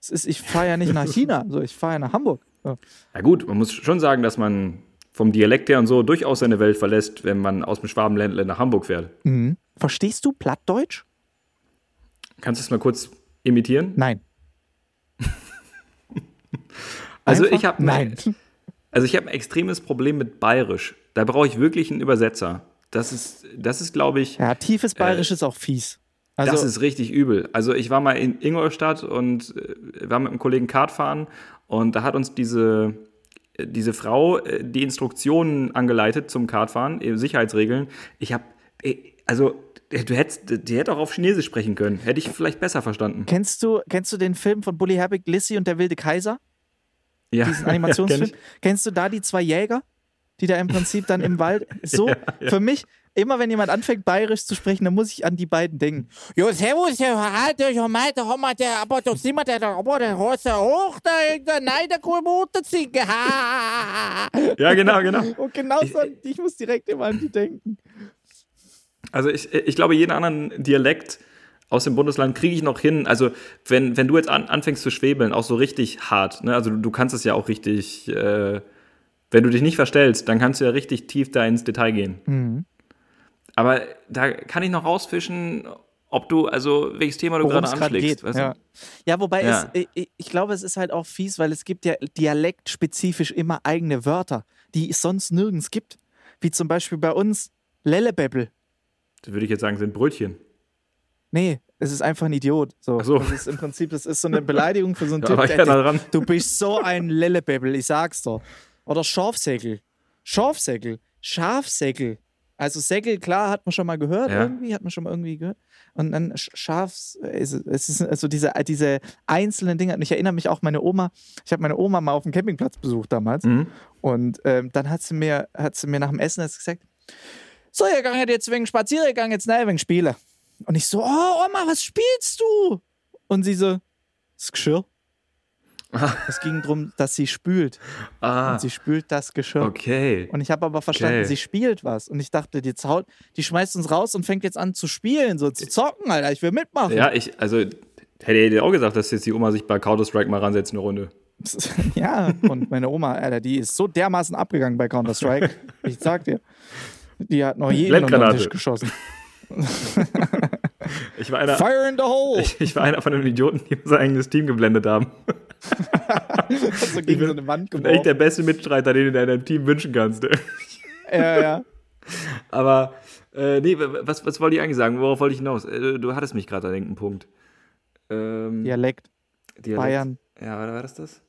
Es ist, ich fahre ja nicht nach China, so, ich fahre ja nach Hamburg. So. Ja gut, man muss schon sagen, dass man vom Dialekt her und so durchaus seine Welt verlässt, wenn man aus dem Schwabenländle nach Hamburg fährt. Mhm. Verstehst du Plattdeutsch? Kannst du es mal kurz imitieren? Nein. Also Einfach ich habe Nein. Also ich habe ein extremes Problem mit Bayerisch. Da brauche ich wirklich einen Übersetzer. Das ist, das ist, glaube ich, Ja, tiefes Bayerisch ist auch fies. Also, das ist richtig übel. Also ich war mal in Ingolstadt und äh, war mit einem Kollegen Kart fahren und da hat uns diese, äh, diese Frau äh, die Instruktionen angeleitet zum Kartfahren, äh, Sicherheitsregeln. Ich habe, also äh, du hättest, die hätte auch auf Chinesisch sprechen können. Hätte ich vielleicht besser verstanden. kennst, du, kennst du den Film von Bully Herbig, Lissy und der wilde Kaiser? Ja, diesen kenn Animationsfilm. ich. Kennst du da die zwei Jäger, die da im Prinzip dann im Wald. So, für mich, immer wenn jemand anfängt, bayerisch zu sprechen, dann muss ich an die beiden denken. Jo, servus, ja, halt euch mal, da haben wir der, aber da sind wir der, aber der Hose hoch, da irgendein Nein, der Mutter ja, genau, genau. Und genau so, ich muss direkt immer an die denken. Also ich, ich glaube, jeden anderen Dialekt aus dem Bundesland kriege ich noch hin. Also wenn, wenn du jetzt an, anfängst zu schwebeln, auch so richtig hart, ne? also du, du kannst es ja auch richtig, äh, wenn du dich nicht verstellst, dann kannst du ja richtig tief da ins Detail gehen. Mhm. Aber da kann ich noch rausfischen, ob du, also welches Thema du gerade anschlägst. weißt du? Ja. ja, wobei Ja. Es, ich, ich glaube, es ist halt auch fies, weil es gibt ja dialektspezifisch immer eigene Wörter, die es sonst nirgends gibt. Wie zum Beispiel bei uns Lellebebbel. Das würde ich jetzt sagen, sind Brötchen. Nee, es ist einfach ein Idiot. So. Ach so. Das ist im Prinzip, das ist so eine Beleidigung für so einen Typ. der- ja dran. Du bist so ein Lellebebbel, ich sag's doch. Oder Schafsäckel. Schafsäckel. Schafsäckel. Also Säckel, klar, hat man schon mal gehört Ja. irgendwie, hat man schon mal irgendwie gehört. Und dann Sch- Schafs, es ist- also diese, diese einzelnen Dinge. Und ich erinnere mich auch, meine Oma, ich habe meine Oma mal auf dem Campingplatz besucht damals. Mhm. Und ähm, dann hat sie, mir, hat sie mir nach dem Essen gesagt, so, ihr geht jetzt wegen Spaziergang, jetzt nein, wegen Spiele. Und ich so, oh Oma, was spielst du? Und sie so, das Geschirr. Es ging darum, dass sie spült. Ah, Und sie spült das Geschirr. okay. Und ich habe aber verstanden, Okay. sie spielt was. Und ich dachte, jetzt haut, die schmeißt uns raus und fängt jetzt an zu spielen, so zu zocken, Alter. Ich will mitmachen. Ja, ich, also hätte ich dir auch gesagt, dass jetzt die Oma sich bei Counter-Strike mal ransetzt eine Runde. Ja, und meine Oma, Alter, die ist so dermaßen abgegangen bei Counter-Strike. Ich sag dir. Die hat noch jeden unter den. Tisch geschossen. Ich war einer, Fire in the hole! ich, ich war einer von den Idioten, die unser eigenes Team geblendet haben. so gegen so eine Wand Echt geworfen. der beste Mitstreiter, den du in deinem Team wünschen kannst. Ja, ja. Aber, äh, nee, was, was wollte ich eigentlich sagen? Worauf wollte ich hinaus? Äh, du hattest mich gerade an irgendeinem Punkt. Ähm, Dialekt, Dialekt. Bayern. Ja, war war das das?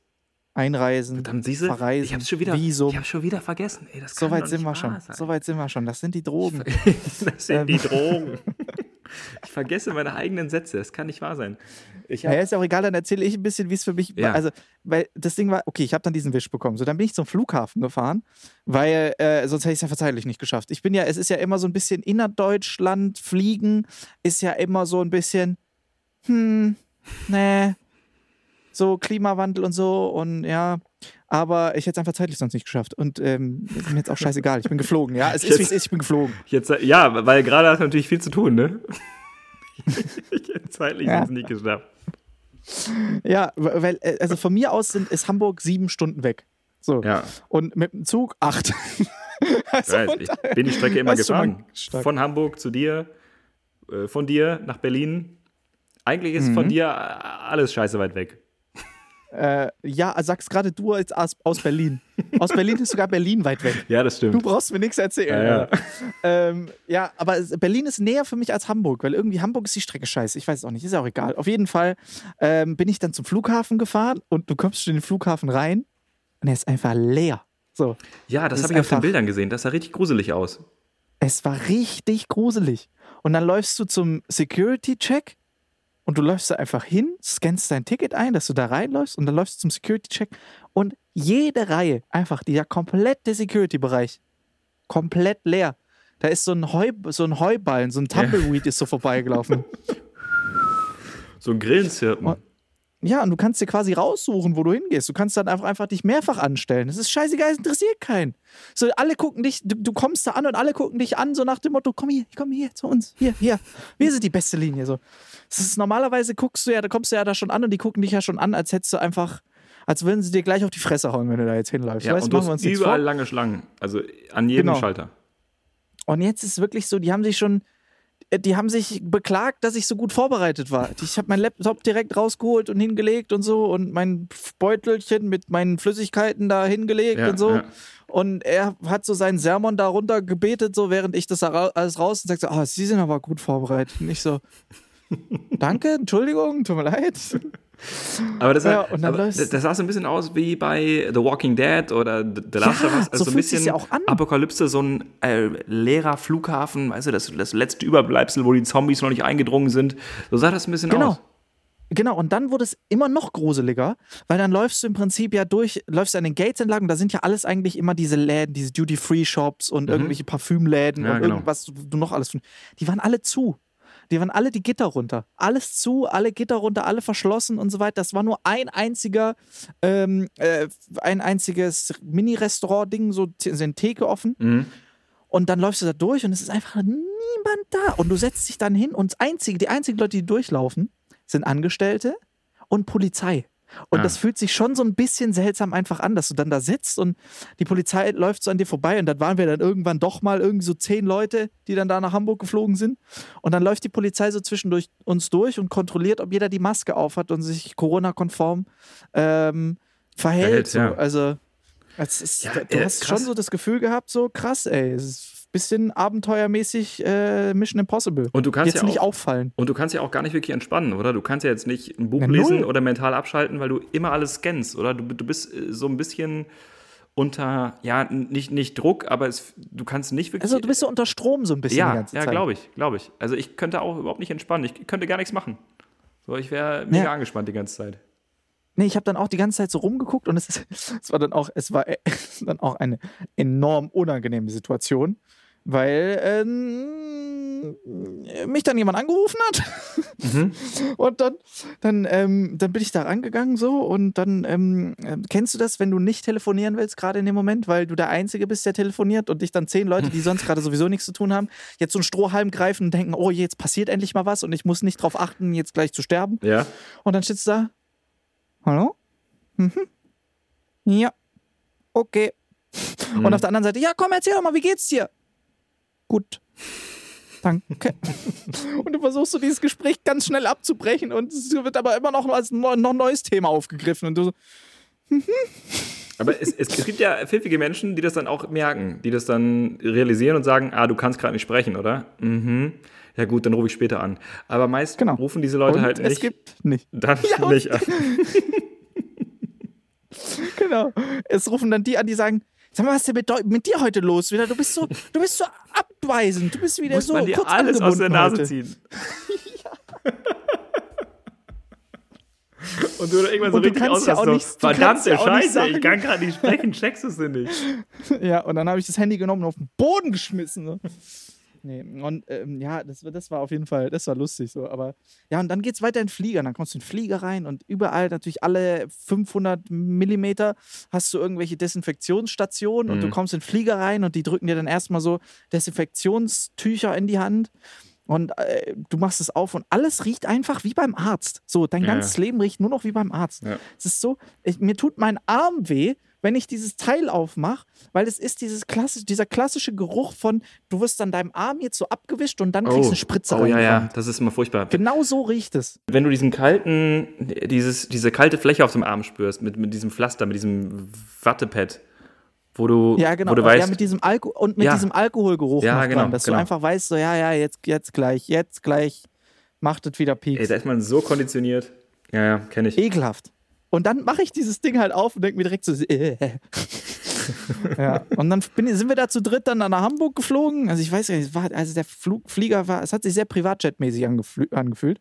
Einreisen, Dann siehst du, Verreisen, ich hab's schon wieder, Visum. ich hab's schon wieder vergessen. Ey, so weit sind wir schon. sein. So weit sind wir schon. Das sind die Drogen. das sind die Drogen. Ich vergesse meine eigenen Sätze. Das kann nicht wahr sein. Ich Ja, ist ja auch egal, dann erzähle ich ein bisschen, wie es für mich Ja. war. Also, weil das Ding war, okay, ich habe dann diesen Wisch bekommen. So, dann bin ich zum Flughafen gefahren, weil äh, sonst hätte ich es ja verzeihlich nicht geschafft. Ich bin ja, es ist ja immer so ein bisschen innerdeutschland, Fliegen ist ja immer so ein bisschen, hm, nee, so Klimawandel und so und ja. Aber ich hätte es einfach zeitlich sonst nicht geschafft. Und ähm, ist mir jetzt auch scheißegal. Ich bin geflogen, ja. Es ist, wie es ist, ich bin geflogen. Jetzt, ja, weil gerade hast du natürlich viel zu tun, ne? Ich hätte zeitlich Ja. ja. nicht geschafft. Ja, weil, äh, also von mir aus sind, ist Hamburg sieben Stunden weg. So. Ja, Und mit dem Zug acht. also, weiß, ich bin die Strecke immer gefahren. Von Hamburg zu dir, äh, von dir nach Berlin. Eigentlich ist Mhm. von dir alles scheiße weit weg. Äh, ja, sagst gerade du als aus, aus Berlin. Aus Berlin ist sogar Berlin weit weg. Ja, das Du stimmt. brauchst mir nichts erzählen. Ja, ja. ähm, ja, aber Berlin ist näher für mich als Hamburg, weil irgendwie Hamburg ist die Strecke scheiße. Ich weiß es auch nicht, ist ja auch egal. Auf jeden Fall ähm, bin ich dann zum Flughafen gefahren und du kommst in den Flughafen rein und er ist einfach leer. So, Ja, das ist habe ich auf den Bildern gesehen. Das sah richtig gruselig aus. es war richtig gruselig. Und dann läufst du zum Security-Check und du läufst da einfach hin, scannst dein Ticket ein, dass du da reinläufst und dann läufst du zum Security-Check und jede Reihe, einfach dieser komplette Security-Bereich, komplett leer. Da ist so ein, Heu, so ein Heuballen, so ein Tumbleweed ist so vorbeigelaufen. So ein Grillenzirpen. Oh. Ja, und du kannst dir quasi raussuchen, wo du hingehst. Du kannst dann einfach, einfach dich mehrfach anstellen. Das ist scheißegal, es interessiert keinen. So, alle gucken dich, du, du kommst da an und alle gucken dich an, so nach dem Motto, komm hier, komm hier zu uns, hier, hier. Wir sind die beste Linie. So. Das ist, normalerweise guckst du ja, da kommst du ja da schon an und die gucken dich ja schon an, als hättest du einfach, als würden sie dir gleich auf die Fresse hauen, wenn du da jetzt hinläufst. Ja, weißt, und du machen wir überall lange Schlangen. Also an jedem Genau. Schalter. Und jetzt ist es wirklich so, die haben sich schon, die haben sich beklagt, dass ich so gut vorbereitet war. Ich habe meinen Laptop direkt rausgeholt und hingelegt und so und mein Beutelchen mit meinen Flüssigkeiten da hingelegt Ja, und so. ja. Und er hat so seinen Sermon da runter gebetet, so während ich das alles raus und sagt so, ah, Sie sind aber gut vorbereitet. Und ich so, danke, Entschuldigung, tut mir leid. Aber das, Ja, dann aber das, sah so ein bisschen aus wie bei The Walking Dead oder The Last Ja, of Us. Also so ein bisschen ja auch an. Apokalypse, so ein äh, leerer Flughafen, weißt du, das, das letzte Überbleibsel, wo die Zombies noch nicht eingedrungen sind. So sah das ein bisschen Genau. aus. Genau, und dann wurde es immer noch gruseliger, weil dann läufst du im Prinzip ja durch, läufst an den Gates entlang und da sind ja alles eigentlich immer diese Läden, diese Duty-Free-Shops und irgendwelche Parfümläden Mhm. Ja, und genau. irgendwas, du noch alles. Die waren alle zu. Die waren alle die Gitter runter. Alles zu, alle Gitter runter, alle verschlossen und so weiter. Das war nur ein einziger, ähm, äh, ein einziges Mini-Restaurant-Ding, so sind Theke offen. Mhm. Und dann läufst du da durch und es ist einfach niemand da. Und du setzt dich dann hin und einzige, die einzigen Leute, die durchlaufen, sind Angestellte und Polizei. Und Ah. das fühlt sich schon so ein bisschen seltsam einfach an, dass du dann da sitzt und die Polizei läuft so an dir vorbei und dann waren wir dann irgendwann doch mal irgendwie so zehn Leute, die dann da nach Hamburg geflogen sind. Und dann läuft die Polizei so zwischendurch uns durch und kontrolliert, ob jeder die Maske aufhat und sich Corona-konform ähm, verhält. Verhält, so. ja. Also es ist, Ja, du äh, hast krass. schon so das Gefühl gehabt, so krass, ey, es ist bisschen abenteuermäßig äh, Mission Impossible. Und du kannst Jetzt ja nicht auch, auffallen. Und du kannst ja auch gar nicht wirklich entspannen, oder? Du kannst ja jetzt nicht ein Buch Na, lesen null. oder mental abschalten, weil du immer alles scannst, oder? Du, du bist äh, so ein bisschen unter, ja, nicht, nicht Druck, aber es, du kannst nicht wirklich. Also du bist so unter Strom so ein bisschen die ja, ja, glaube ich, glaube ich. Also ich könnte auch überhaupt nicht entspannen. Ich könnte gar nichts machen. So, ich wäre mega Ja. angespannt die ganze Zeit. Nee, ich habe dann auch die ganze Zeit so rumgeguckt und es, es war dann auch, es war äh, dann auch eine enorm unangenehme Situation, weil ähm, mich dann jemand angerufen hat und dann, dann, ähm, dann bin ich da rangegangen so und dann ähm, äh, kennst du das, wenn du nicht telefonieren willst gerade in dem Moment, weil du der Einzige bist, der telefoniert und dich dann zehn Leute, die sonst gerade sowieso nichts zu tun haben, jetzt so einen Strohhalm greifen und denken, oh, jetzt passiert endlich mal was und ich muss nicht drauf achten, jetzt gleich zu sterben. Ja. Und dann steht's da. Hallo? Mhm. Ja. Okay. Mhm. Und auf der anderen Seite, ja, komm, erzähl doch mal, wie geht's dir? Gut. Danke. und du versuchst so dieses Gespräch ganz schnell abzubrechen und es wird aber immer noch als noch ein neues Thema aufgegriffen. Und du so, Aber es, es, es gibt ja pfiffige Menschen, die das dann auch merken, die das dann realisieren und sagen, ah, du kannst gerade nicht sprechen, oder? Mhm. Ja gut, dann rufe ich später an. Aber meist Genau. rufen diese Leute und halt es nicht, gibt nicht. dann Ja, nicht an. genau. Es rufen dann die an, die sagen, sag mal, was ist denn mit, dir heute los wieder? Du bist so, du bist so abweisend, du bist wieder Muss so man dir kurz alles aus der Nase heute. ziehen. Und du irgendwann so Und du richtig kannst ja auch nicht- so, du kannst verdammte ja Scheiße, ich sagen- kann gerade nicht sprechen, checkst du es denn nicht? Ja, und dann habe ich das Handy genommen und auf den Boden geschmissen. Nee, und ähm, ja, das, war- das war auf jeden Fall, das war lustig so. Aber ja, und dann geht's weiter in den Flieger. Dann kommst du in den Flieger rein und überall natürlich alle 500 Millimeter hast du irgendwelche Desinfektionsstationen und du Mhm. kommst in den Flieger rein und die drücken dir dann erstmal so Desinfektionstücher in die Hand. Und äh, du machst es auf und alles riecht einfach wie beim Arzt. So, dein Ja. ganzes Leben riecht nur noch wie beim Arzt. Ja. Es ist so, ich, mir tut mein Arm weh, wenn ich dieses Teil aufmache, weil es ist dieses klassisch, dieser klassische Geruch von, du wirst an deinem Arm jetzt so abgewischt und dann kriegst du eine Spritze oh ja, ja, das ist immer furchtbar. Genau so riecht es. Wenn du diesen kalten, dieses, diese kalte Fläche auf dem Arm spürst, mit, mit diesem Pflaster, mit diesem Wattepad, wo du, Ja, genau. wo du ja, weißt, mit diesem Alko und mit Ja. diesem Alkoholgeruch Ja, genau, man, dass genau. du einfach weißt, so, ja, ja, jetzt, jetzt gleich, jetzt gleich macht es wieder Peaks. ey, da ist man so konditioniert. Ja, ja, kenne ich. Ekelhaft. Und dann mache ich dieses Ding halt auf und denke mir direkt so, äh. ja. Und dann bin, sind wir da zu dritt dann nach Hamburg geflogen. Also ich weiß gar nicht, es war, also der Flug, Flieger war, es hat sich sehr privatjetmäßig angefühlt.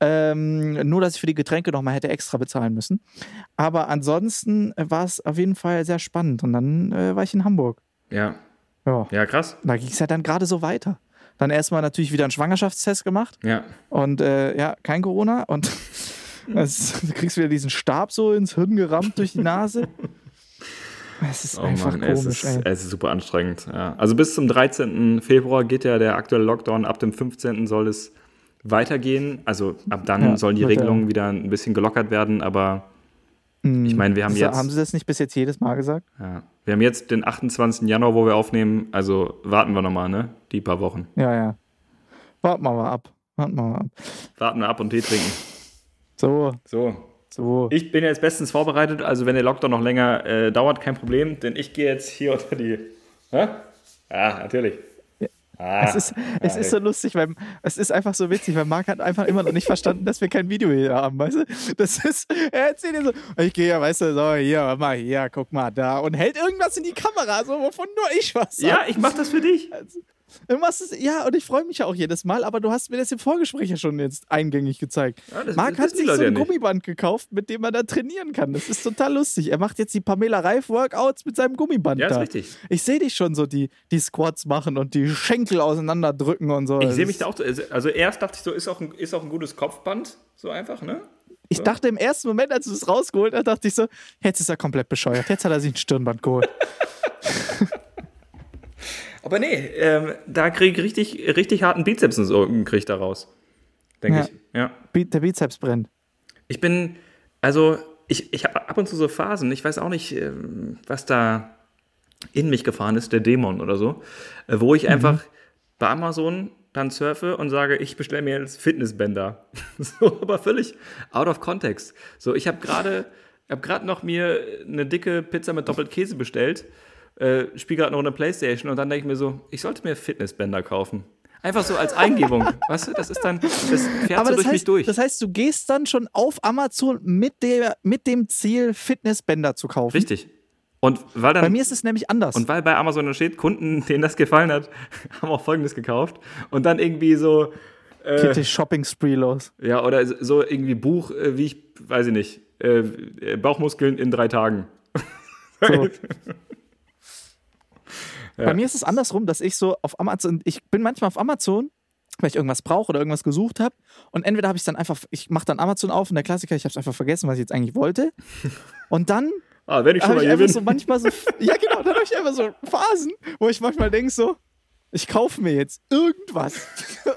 Ähm, nur, dass ich für die Getränke nochmal hätte extra bezahlen müssen. Aber ansonsten war es auf jeden Fall sehr spannend. Und dann äh, war ich in Hamburg. Ja, Ja, ja, krass. da ging es ja dann gerade so weiter. Dann erstmal natürlich wieder einen Schwangerschaftstest gemacht. Ja, Und äh, ja, kein Corona. Und es, du kriegst wieder diesen Stab so ins Hirn gerammt durch die Nase. Es ist oh einfach Mann, es komisch, ist, ey. es ist super anstrengend. Ja. Also bis zum 13. Februar geht ja der aktuelle Lockdown. Ab dem 15. soll es weitergehen. Also ab dann Ja, sollen die Regelungen wieder ein bisschen gelockert werden. Aber Hm. ich meine, wir haben Das- jetzt, Haben sie das nicht bis jetzt jedes Mal gesagt? ja, wir haben jetzt den 28. Januar, wo wir aufnehmen. Also warten wir nochmal, ne? Die paar Wochen. Ja, ja. Warten wir mal ab. Warten wir mal ab. Warten wir ab und Tee trinken. So, So, so. Ich bin jetzt bestens vorbereitet, also wenn der Lockdown noch länger äh, dauert, kein Problem, denn ich gehe jetzt hier unter die. Hä? Ja, natürlich. Ah, Es ist, es ist so lustig, weil es ist einfach so witzig, weil Marc hat einfach immer noch nicht verstanden, dass wir kein Video hier haben, weißt du? Das ist, er erzählt dir so, ich gehe ja, weißt du, so, hier, mal, hier, guck mal, da und hält irgendwas in die Kamera, so, wovon nur ich was sag. ja, ich mach das für dich. Du machst es, ja, und ich freue mich ja auch jedes Mal, aber du hast mir das im Vorgespräch ja schon jetzt eingängig gezeigt. Ja, das- Marc das hat sich so ein ja. Gummiband gekauft, mit dem er da trainieren kann. Das ist total lustig. Er macht jetzt die Pamela Reif-Workouts mit seinem Gummiband Ja, ist da. richtig. Ich sehe dich schon so die, die Squats machen und die Schenkel auseinanderdrücken und so. Ich sehe mich ist- da auch. so- Also erst dachte ich so, ist auch ein, ist auch ein gutes Kopfband, so einfach, ne? Ich dachte im ersten Moment, als du es rausgeholt hast, dachte ich so, jetzt ist er komplett bescheuert. Jetzt hat er sich ein Stirnband geholt. Aber nee, ähm, da krieg ich richtig, richtig harten Bizeps und so krieg ich da raus. Denke Ja. ich. Ja. Der Bizeps brennt. Ich bin, also, ich, ich habe ab und zu so Phasen, ich weiß auch nicht, ähm, was da in mich gefahren ist, der Dämon oder so, äh, wo ich einfach bei Amazon dann surfe und sage, ich bestelle mir jetzt Fitnessbänder. so, aber völlig out of context. So, ich habe gerade hab gerade noch mir eine dicke Pizza mit doppelt Käse bestellt, äh, spiele gerade noch eine Playstation und dann denke ich mir so, ich sollte mir Fitnessbänder kaufen. Einfach so als Eingebung. weißt du, das ist dann, das fährt Aber so das durch mich heißt, durch. das heißt, du gehst dann schon auf Amazon mit, der, mit dem Ziel, Fitnessbänder zu kaufen. Richtig. Und weil dann Bei mir ist es nämlich anders. Und weil bei Amazon dann steht, Kunden, denen das gefallen hat, haben auch folgendes gekauft. Und dann irgendwie so, Geht die Shopping-Spree los. ja, oder so irgendwie Buch, äh, wie ich, weiß ich nicht, äh, äh, Bauchmuskeln in drei Tagen. So. Bei mir ist es andersrum, dass ich so auf Amazon, ich bin manchmal auf Amazon, weil ich irgendwas brauche oder irgendwas gesucht habe. Und entweder habe ich dann einfach, ich mache dann Amazon auf und der Klassiker, ich habe es einfach vergessen, was ich jetzt eigentlich wollte. Und dann Ah, wenn ich schon habe mal ich hier bin. so manchmal so, ja genau, dann habe ich einfach so Phasen, wo ich manchmal denke so, ich kaufe mir jetzt irgendwas. irgendwas.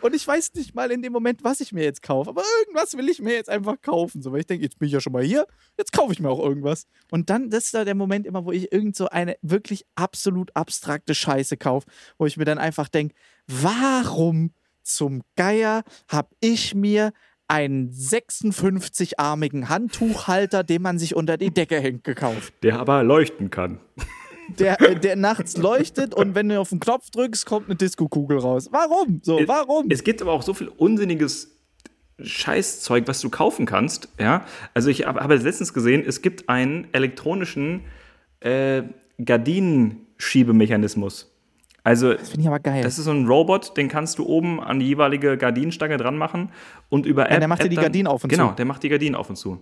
Und ich weiß nicht mal in dem Moment, was ich mir jetzt kaufe. Aber irgendwas will ich mir jetzt einfach kaufen. So, weil ich denke, jetzt bin ich ja schon mal hier, jetzt kaufe ich mir auch irgendwas. Und dann, das ist da der Moment immer, wo ich irgend so eine wirklich absolut abstrakte Scheiße kaufe, wo ich mir dann einfach denke, warum zum Geier habe ich mir einen 56-armigen Handtuchhalter, den man sich unter die Decke hängt, gekauft. Der aber leuchten kann. Der, der nachts leuchtet und wenn du auf den Knopf drückst, kommt eine Diskokugel raus. Warum? So, Es- warum? Es gibt aber auch so viel unsinniges Scheißzeug, was du kaufen kannst. Ja, also ich habe letztens gesehen, es gibt einen elektronischen äh, Gardinensschiebemechanismus. Also Finde ich aber geil. das ist so ein Robot, den kannst du oben an die jeweilige Gardinenstange dran machen und über App. der macht dir App die dann- Gardinen auf und genau, zu. der macht die Gardinen auf und zu.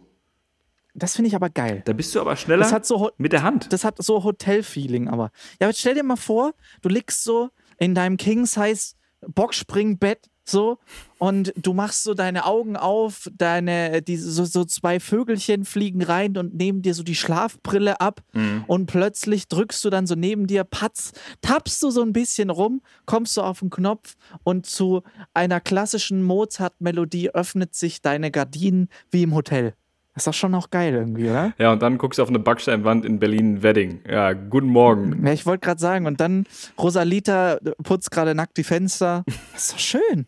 Das finde ich aber geil. Da bist du aber schneller Das hat so mit der Hand. Das hat so Hotel-Feeling, aber. Ja, aber stell dir mal vor, du liegst so in deinem King-Size Boxspringbett so und du machst so deine Augen auf, deine, die, so, so zwei Vögelchen fliegen rein und nehmen dir so die Schlafbrille ab und plötzlich drückst du dann so neben dir, patz, tappst du so ein bisschen rum, kommst du auf den Knopf und zu einer klassischen Mozart-Melodie öffnet sich deine Gardinen wie im Hotel. Das ist doch schon auch geil irgendwie, oder? Ja, und dann guckst du auf eine Backsteinwand in Berlin-Wedding. Ja, guten Morgen. Ja, ich wollte gerade sagen, und dann Rosalita putzt gerade nackt die Fenster. Das ist doch schön.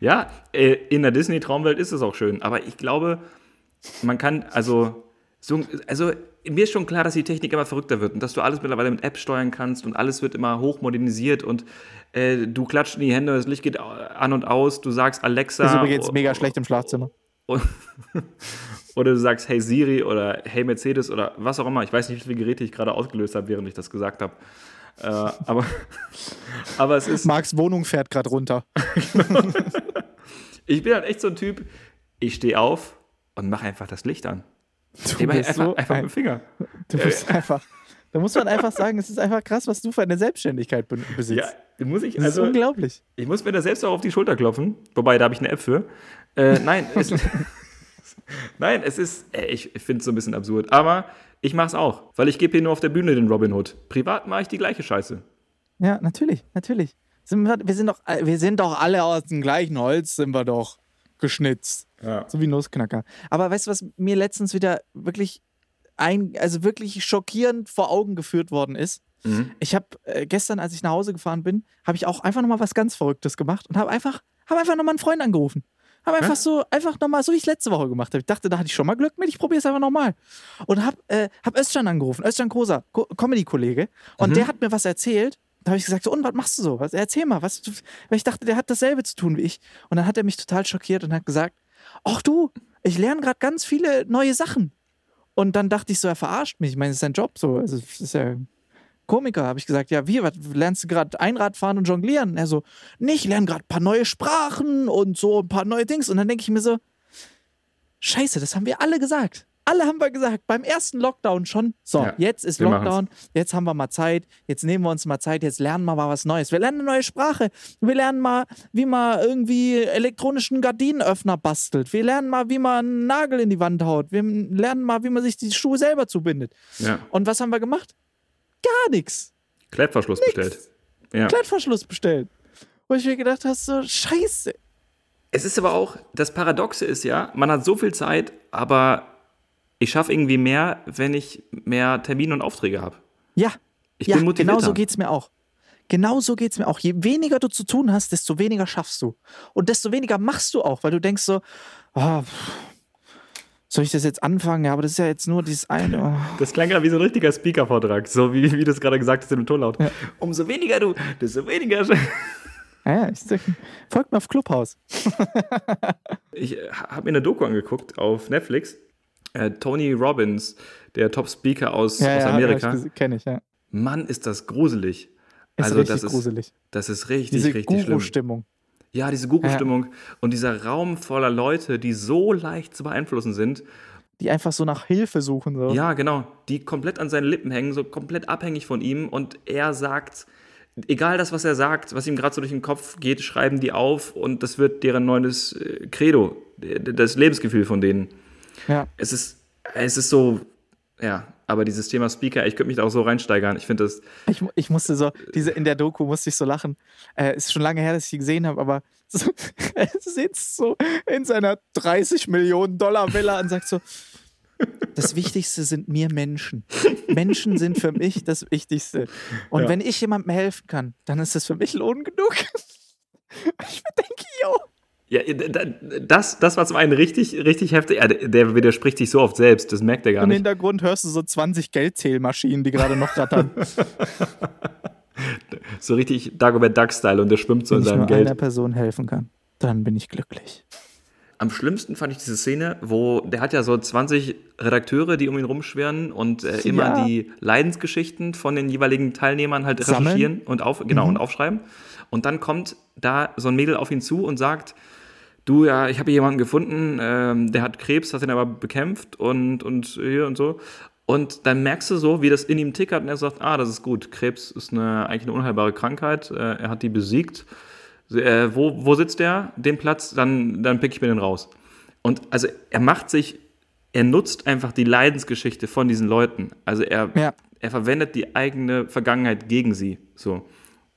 Ja, äh, in der Disney-Traumwelt ist es auch schön. Aber ich glaube, man kann, also, so, also mir ist schon klar, dass die Technik immer verrückter wird und dass du alles mittlerweile mit App steuern kannst und alles wird immer hochmodernisiert und äh, du klatscht in die Hände, das Licht geht an und aus, du sagst Alexa. Ist übrigens mega schlecht im Schlafzimmer. Oder du sagst Hey Siri oder Hey Mercedes oder was auch immer. Ich weiß nicht, wie viele Geräte ich gerade ausgelöst habe, während ich das gesagt habe. Äh, aber, aber es ist. Marks Wohnung fährt gerade runter. Ich bin halt echt so ein Typ, ich stehe auf und mache einfach das Licht an. Du bist einfach, so einfach mit ein, dem Finger. du bist einfach. Da muss man einfach sagen, es ist einfach krass, was du für eine Selbstständigkeit be- besitzt. Ja, muss ich, das ist also, unglaublich. ich muss mir da selbst auch auf die Schulter klopfen. Wobei, da habe ich eine App für. Äh, nein, es, nein, es ist, äh, ich, ich finde es so ein bisschen absurd. Aber ich mache es auch, weil ich gebe hier nur auf der Bühne den Robin Hood. Privat mache ich die gleiche Scheiße. Ja, natürlich, natürlich. Sind wir, wir, sind doch, wir sind doch alle aus dem gleichen Holz, sind wir doch geschnitzt. Ja. So wie Nussknacker. Aber weißt du, was mir letztens wieder wirklich ein, also wirklich schockierend vor Augen geführt worden ist? Mhm. Ich habe äh, gestern, als ich nach Hause gefahren bin, habe ich auch einfach nochmal was ganz Verrücktes gemacht und habe einfach, habe einfach nochmal einen Freund angerufen. Habe einfach so, einfach nochmal, so wie ich es letzte Woche gemacht habe. Ich dachte, da hatte ich schon mal Glück mit, ich probiere es einfach nochmal. Und habe äh, hab Özcan angerufen, Özcan Kosa, Co Comedy-Kollege. Und der hat mir was erzählt. Da habe ich gesagt, so, und was machst du so? Was, erzähl mal, was, du- weil ich dachte, der hat dasselbe zu tun wie ich. Und dann hat er mich total schockiert und hat gesagt, ach du, ich lerne gerade ganz viele neue Sachen. Und dann dachte ich so, er verarscht mich. Ich meine, es ist sein Job so. Also, ist ja Komiker. Habe ich gesagt, ja, wie, was, lernst du gerade Einrad fahren und jonglieren? Er so, nee, ich lerne gerade ein paar neue Sprachen und so ein paar neue Dings. Und dann denke ich mir so, scheiße, das haben wir alle gesagt. Alle haben wir gesagt, beim ersten Lockdown schon. So, Ja, jetzt ist wir machen's. Lockdown, jetzt haben wir mal Zeit, jetzt nehmen wir uns mal Zeit, jetzt lernen wir mal was Neues. Wir lernen eine neue Sprache. Wir lernen mal, wie man irgendwie elektronischen Gardinenöffner bastelt. Wir lernen mal, wie man einen Nagel in die Wand haut. Wir lernen mal, wie man sich die Schuhe selber zubindet. Ja. Und was haben wir gemacht? Gar nichts. Klettverschluss bestellt. Ja. Klettverschluss bestellt. Wo ich mir gedacht habe, so, scheiße. Es ist aber auch, das Paradoxe ist ja, man hat so viel Zeit, aber ich schaffe irgendwie mehr, wenn ich mehr Termine und Aufträge habe. Ja, Ich ja bin motivierter. genau so geht es mir auch. Genau so geht es mir auch. Je weniger du zu tun hast, desto weniger schaffst du. Und desto weniger machst du auch, weil du denkst so, pff, soll ich das jetzt anfangen? Ja, aber das ist ja jetzt nur dieses eine. Oh. Das klang gerade wie so ein richtiger Speaker-Vortrag, so wie, wie du es gerade gesagt hast im Tonlaut. Umso weniger du, desto weniger. Ja, ja, ich folgt mir auf Clubhaus. Ich habe mir eine Doku angeguckt auf Netflix. Äh, Tony Robbins, der Top-Speaker aus, Ja, aus ja, Amerika. kenne ich, ja. Mann, ist das gruselig. Ist also, richtig das ist, gruselig. das ist richtig, Diese richtig schlimm. Ja, diese Guru-Stimmung und dieser Raum voller Leute, die so leicht zu beeinflussen sind. Die einfach so nach Hilfe suchen. So. Ja, genau. Die komplett an seinen Lippen hängen, so komplett abhängig von ihm. Und er sagt, egal das, was er sagt, was ihm gerade so durch den Kopf geht, schreiben die auf und das wird deren neues äh, Credo, das Lebensgefühl von denen. ja. Es ist, es ist so, ja, aber dieses Thema Speaker, ich könnte mich da auch so reinsteigern. Ich finde das, Ich, ich musste so, diese, in der Doku musste ich so lachen. Äh, ist schon lange her, dass ich die gesehen habe, aber so, er sitzt so in seiner 30 Millionen Dollar Villa und sagt so, das Wichtigste sind mir Menschen. Menschen sind für mich das Wichtigste. Und Ja. wenn ich jemandem helfen kann, dann ist das für mich Lohn genug. Ich denke, yo. Ja, das, das war zum einen richtig, richtig heftig. Ja, der, der widerspricht sich so oft selbst, das merkt er gar Im nicht. Hintergrund hörst du so 20 Geldzählmaschinen, die gerade noch rattern. So richtig Dagobert Duck-Style und der schwimmt so Wenn in ich seinem nur Geld. einer Person helfen kann, dann bin ich glücklich. Am schlimmsten fand ich diese Szene, wo der hat ja so 20 Redakteure, die um ihn rumschwirren und äh, immer Ja. die Leidensgeschichten von den jeweiligen Teilnehmern halt Sammeln. recherchieren und auf, genau, und aufschreiben. Und dann kommt da so ein Mädel auf ihn zu und sagt, du, ja, ich habe hier jemanden gefunden, ähm, der hat Krebs, hat ihn aber bekämpft und, und hier und so. Und dann merkst du so, wie das in ihm tickert und er sagt, ah, das ist gut, Krebs ist eine, eigentlich eine unheilbare Krankheit, äh, er hat die besiegt. Äh, wo, wo sitzt der? Den Platz, dann, dann pick ich mir den raus. Und also er macht sich, er nutzt einfach die Leidensgeschichte von diesen Leuten. Also er, Ja. er verwendet die eigene Vergangenheit gegen sie. So.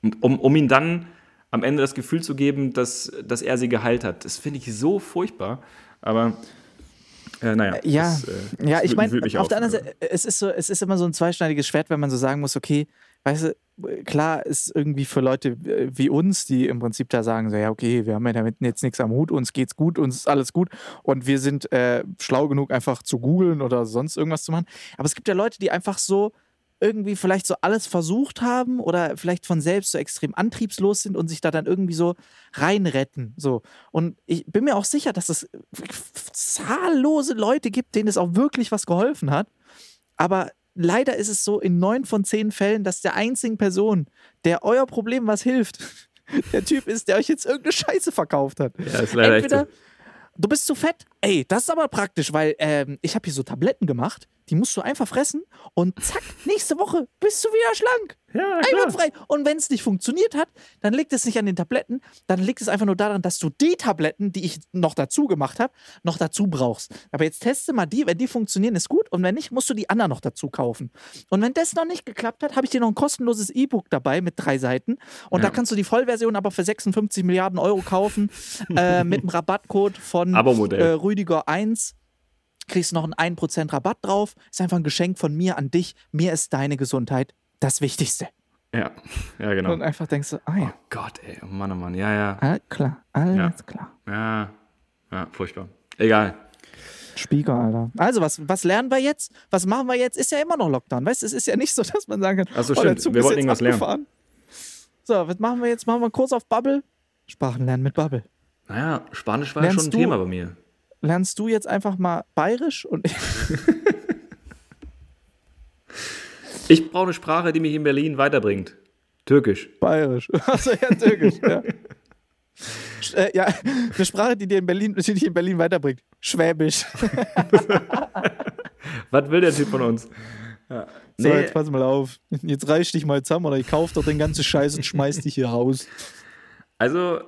Und um, um ihn dann am Ende das Gefühl zu geben, dass, dass er sie geheilt hat. Das finde ich so furchtbar. Aber äh, naja. Ja, das, äh, ja, das ich meine, auf der anderen Seite, es ist so, es ist immer so ein zweischneidiges Schwert, wenn man so sagen muss, okay, weißt du, klar ist irgendwie für Leute äh, wie uns, die im Prinzip da sagen, so, ja, okay, wir haben ja damit jetzt nichts am Hut, uns geht's gut, uns ist alles gut und wir sind äh, schlau genug, einfach zu googeln oder sonst irgendwas zu machen. Aber es gibt ja Leute, die einfach so irgendwie vielleicht so alles versucht haben oder vielleicht von selbst so extrem antriebslos sind und sich da dann irgendwie so reinretten. So. Und ich bin mir auch sicher, dass es zahllose Leute gibt, denen es auch wirklich was geholfen hat. Aber leider ist es so in neun von zehn Fällen, dass der einzigen Person, der euer Problem was hilft, der Typ ist, der euch jetzt irgendeine Scheiße verkauft hat. Ja, ist leider echt so. Entweder du bist zu fett. Ey, das ist aber praktisch, weil ähm, ich habe hier so Tabletten gemacht, die musst du einfach fressen und zack, nächste Woche bist du wieder schlank. Ja. Einwandfrei. Und wenn es nicht funktioniert hat, dann liegt es nicht an den Tabletten, dann liegt es einfach nur daran, dass du die Tabletten, die ich noch dazu gemacht habe, noch dazu brauchst. Aber jetzt teste mal die, wenn die funktionieren, ist gut. Und wenn nicht, musst du die anderen noch dazu kaufen. Und wenn das noch nicht geklappt hat, habe ich dir noch ein kostenloses E-Book dabei mit drei Seiten. Und da Ja. kannst du die Vollversion aber für 56 Milliarden Euro kaufen äh, mit einem Rabattcode von Abo-Modell. äh, Rüdiger 1 kriegst noch einen 1% Rabatt drauf. Ist einfach ein Geschenk von mir an dich. Mir ist deine Gesundheit das Wichtigste. Ja, ja genau. Und einfach denkst du, ah ja, Oh Gott, ey, oh Mann, oh Mann, ja, ja, alles klar, alles Ja. klar. ja, ja, furchtbar. Egal. Spiegel, Alter. Also, was, was lernen wir jetzt? Was machen wir jetzt? Ist ja immer noch Lockdown, weißt du? Es ist ja nicht so, dass man sagen kann, Ach so, oh, stimmt. Wir wollten irgendwas lernen. abgefahren. So, was machen wir jetzt? Machen wir kurz auf Bubble? Sprachen lernen mit Bubble. Naja, Spanisch war ja schon ein Thema bei mir. Lernst du jetzt einfach mal bayerisch und Ich brauche eine Sprache, die mich in Berlin weiterbringt. Türkisch. bayerisch? Also ja, türkisch, ja. Äh, ja, eine Sprache, die dir in Berlin, die dich in Berlin weiterbringt. Schwäbisch. Was will der Typ von uns? So, Nee. jetzt pass mal auf. Jetzt reiß dich mal zusammen oder ich kauf doch den ganzen Scheiß und schmeiß dich hier raus. Also,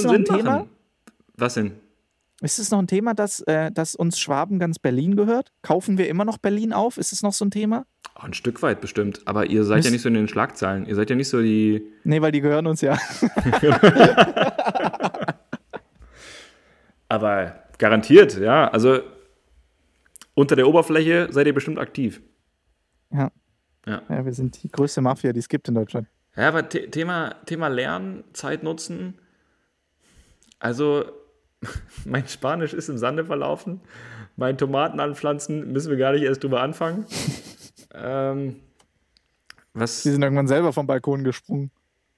schon noch ein Sinn Thema? machen. Was denn? Ist es noch ein Thema, dass, äh, dass uns Schwaben ganz Berlin gehört? Kaufen wir immer noch Berlin auf? Ist es noch so ein Thema? Oh, ein Stück weit bestimmt. Aber ihr seid ja Müsst- nicht so in den Schlagzeilen. Ihr seid ja nicht so die. Nee, weil die gehören uns ja. Aber garantiert, ja. Also, unter der Oberfläche seid ihr bestimmt aktiv. Ja. Ja. ja, wir sind die größte Mafia, die es gibt in Deutschland. Ja, aber The Thema, Thema Lernen, Zeit nutzen. Also, mein Spanisch ist im Sande verlaufen. Mein Tomaten anpflanzen müssen wir gar nicht erst drüber anfangen. ähm, was? Die sind irgendwann selber vom Balkon gesprungen.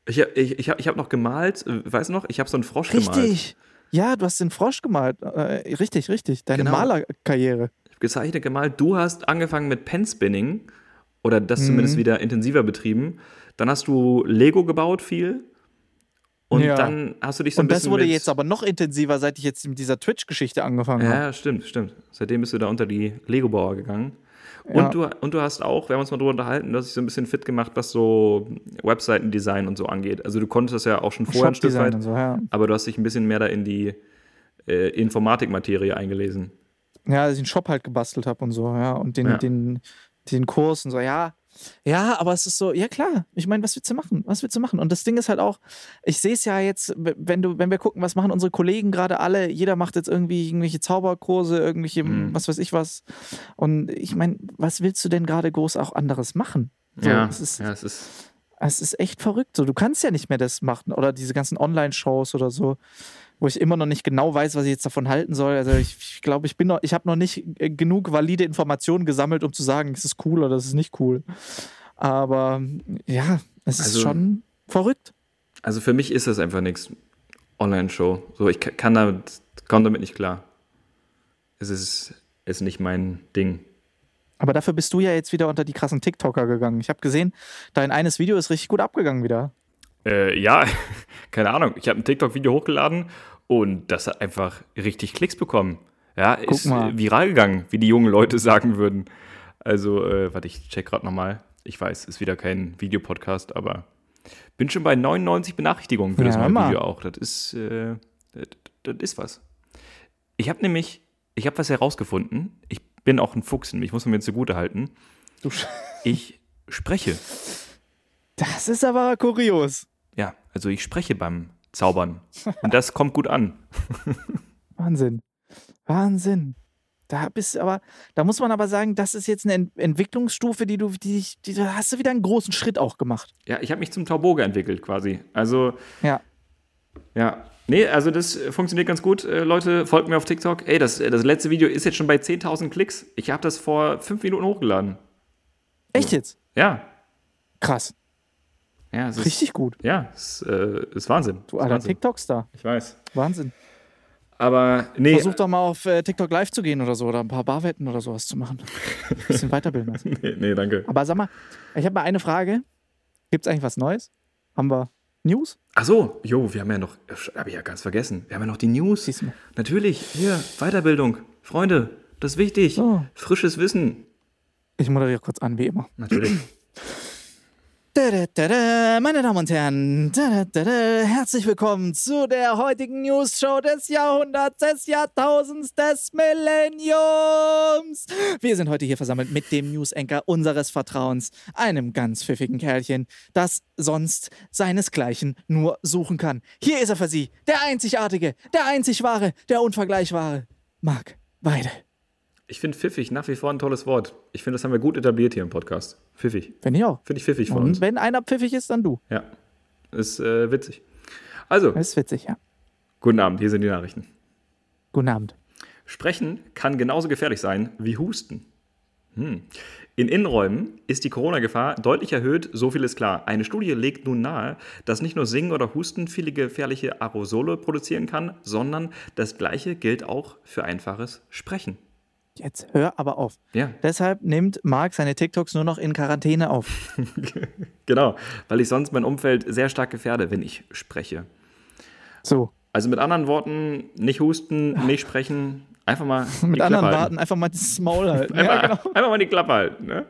Ich, ich, ich habe ich hab noch gemalt, weißt du noch? Ich habe so einen Frosch gemalt. Richtig. Ja, du hast den Frosch gemalt. Äh, richtig, richtig. Deine Genau. Malerkarriere. Ich hab gezeichnet, gemalt. Du hast angefangen mit Penspinning oder das Mhm. zumindest wieder intensiver betrieben. Dann hast du Lego gebaut viel. Und Ja. dann hast du dich so ein Und das bisschen wurde mit, jetzt aber noch intensiver, seit ich jetzt mit dieser Twitch-Geschichte angefangen habe. Ja, stimmt, stimmt. Seitdem bist du da unter die Lego-Bauer gegangen. Ja. Und, du, und du hast auch, wir haben uns mal drüber unterhalten, du hast dich so ein bisschen fit gemacht, was so Webseitendesign und so angeht. Also du konntest das ja auch schon vorher ein Stück weit, und so, ja. aber du hast dich ein bisschen mehr da in die äh, Informatikmaterie eingelesen. Ja, dass ich einen Shop halt gebastelt habe und so, ja. Und den, Ja. den, den Kurs und so, ja. Ja, aber es ist so, ja klar, ich meine, was willst du machen? Was willst du machen? Und das Ding ist halt auch, ich sehe es ja jetzt, wenn du, wenn wir gucken, was machen unsere Kollegen gerade alle, jeder macht jetzt irgendwie irgendwelche Zauberkurse, irgendwelche, Mhm. was weiß ich was. Und ich meine, was willst du denn gerade groß auch anderes machen? So, ja, es ist, ja, es ist, es ist echt verrückt. So, du kannst ja nicht mehr das machen. Oder diese ganzen Online-Shows oder so, wo ich immer noch nicht genau weiß, was ich jetzt davon halten soll. Also ich, ich glaube, ich bin noch, ich habe noch nicht äh, genug valide Informationen gesammelt, um zu sagen, es ist cool oder es ist nicht cool. Aber ja, es ist Also- schon verrückt. also für mich ist das einfach nichts. Online-Show. So, ich ka- kann damit, komme damit nicht klar. Es ist, ist nicht mein Ding. Aber dafür bist du ja jetzt wieder unter die krassen TikToker gegangen. Ich habe gesehen, dein eines Video ist richtig gut abgegangen wieder. Äh, ja, keine Ahnung. Ich habe ein TikTok-Video hochgeladen und das hat einfach richtig Klicks bekommen. Ja, ist mal. äh, viral gegangen, wie die jungen Leute sagen würden. Also, äh, warte, ich check gerade nochmal. Ich weiß, ist wieder kein Videopodcast, aber bin schon bei 99 Benachrichtigungen für das Ja, neue mal. Video auch. Das ist, äh, das, das ist was. Ich habe nämlich, ich habe was herausgefunden. Ich bin auch ein Fuchs in mich, muss man mir zugute halten. Ich spreche. Das ist aber kurios. Ja, also ich spreche beim Zaubern. Und das kommt gut an. Wahnsinn. Wahnsinn. Da bist aber, da muss man aber sagen, das ist jetzt eine Ent Entwicklungsstufe, die du, die, die, da hast du wieder einen großen Schritt auch gemacht. Ja, ich habe mich zum Tauboge entwickelt quasi. Also, Ja. ja. Nee, also das funktioniert ganz gut. Äh, Leute, folgt mir auf TikTok. Ey, das, das letzte Video ist jetzt schon bei 10.000 Klicks. Ich habe das vor fünf Minuten hochgeladen. Echt jetzt? Ja. Krass. Ja, es ist, Richtig gut. ja, es äh, ist Wahnsinn. Du Ist alter. TikTok-Star. Ich weiß. Wahnsinn. Aber nee, Versuch doch mal auf äh, TikTok live zu gehen oder so oder ein paar Barwetten oder sowas zu machen. Ein bisschen weiterbilden lassen. nee, nee, danke. Aber sag mal, ich habe mal eine Frage. Gibt es eigentlich was Neues? Haben wir News? Ach so, jo, wir haben ja noch, habe ich ja ganz vergessen. Wir haben ja noch die News. Siehst du mal. Natürlich, hier, Weiterbildung. Freunde, das ist wichtig. So. Frisches Wissen. Ich moderiere kurz an, wie immer. Natürlich. Meine Damen und Herren, herzlich willkommen zu der heutigen News-Show des Jahrhunderts, des Jahrtausends, des Millenniums. Wir sind heute hier versammelt mit dem News-Anchor unseres Vertrauens, einem ganz pfiffigen Kerlchen, das sonst seinesgleichen nur suchen kann. Hier ist er für Sie, der einzigartige, der einzig wahre, der unvergleichbare Marc Weide. Ich finde pfiffig nach wie vor ein tolles Wort. Ich finde, das haben wir gut etabliert hier im Podcast. Pfiffig. Finde ich auch. Finde ich pfiffig von Und uns. wenn einer pfiffig ist, dann du. Ja. Ist äh, witzig. Also, Das ist witzig, ja. guten Abend, hier sind die Nachrichten. Guten Abend. Sprechen kann genauso gefährlich sein wie Husten. Hm. In Innenräumen ist die Corona-Gefahr deutlich erhöht, so viel ist klar. Eine Studie legt nun nahe, dass nicht nur Singen oder Husten viele gefährliche Aerosole produzieren kann, sondern das Gleiche gilt auch für einfaches Sprechen. Jetzt hör aber auf. Ja, Deshalb nimmt Marc seine TikToks nur noch in Quarantäne auf. genau, weil ich sonst mein Umfeld sehr stark gefährde, wenn ich spreche. So. Also mit anderen Worten, nicht husten, nicht sprechen, einfach mal Mit anderen. Worten einfach mal das Maul halten. Einfach, Ja, genau. einfach mal die Klappe halten. Ne?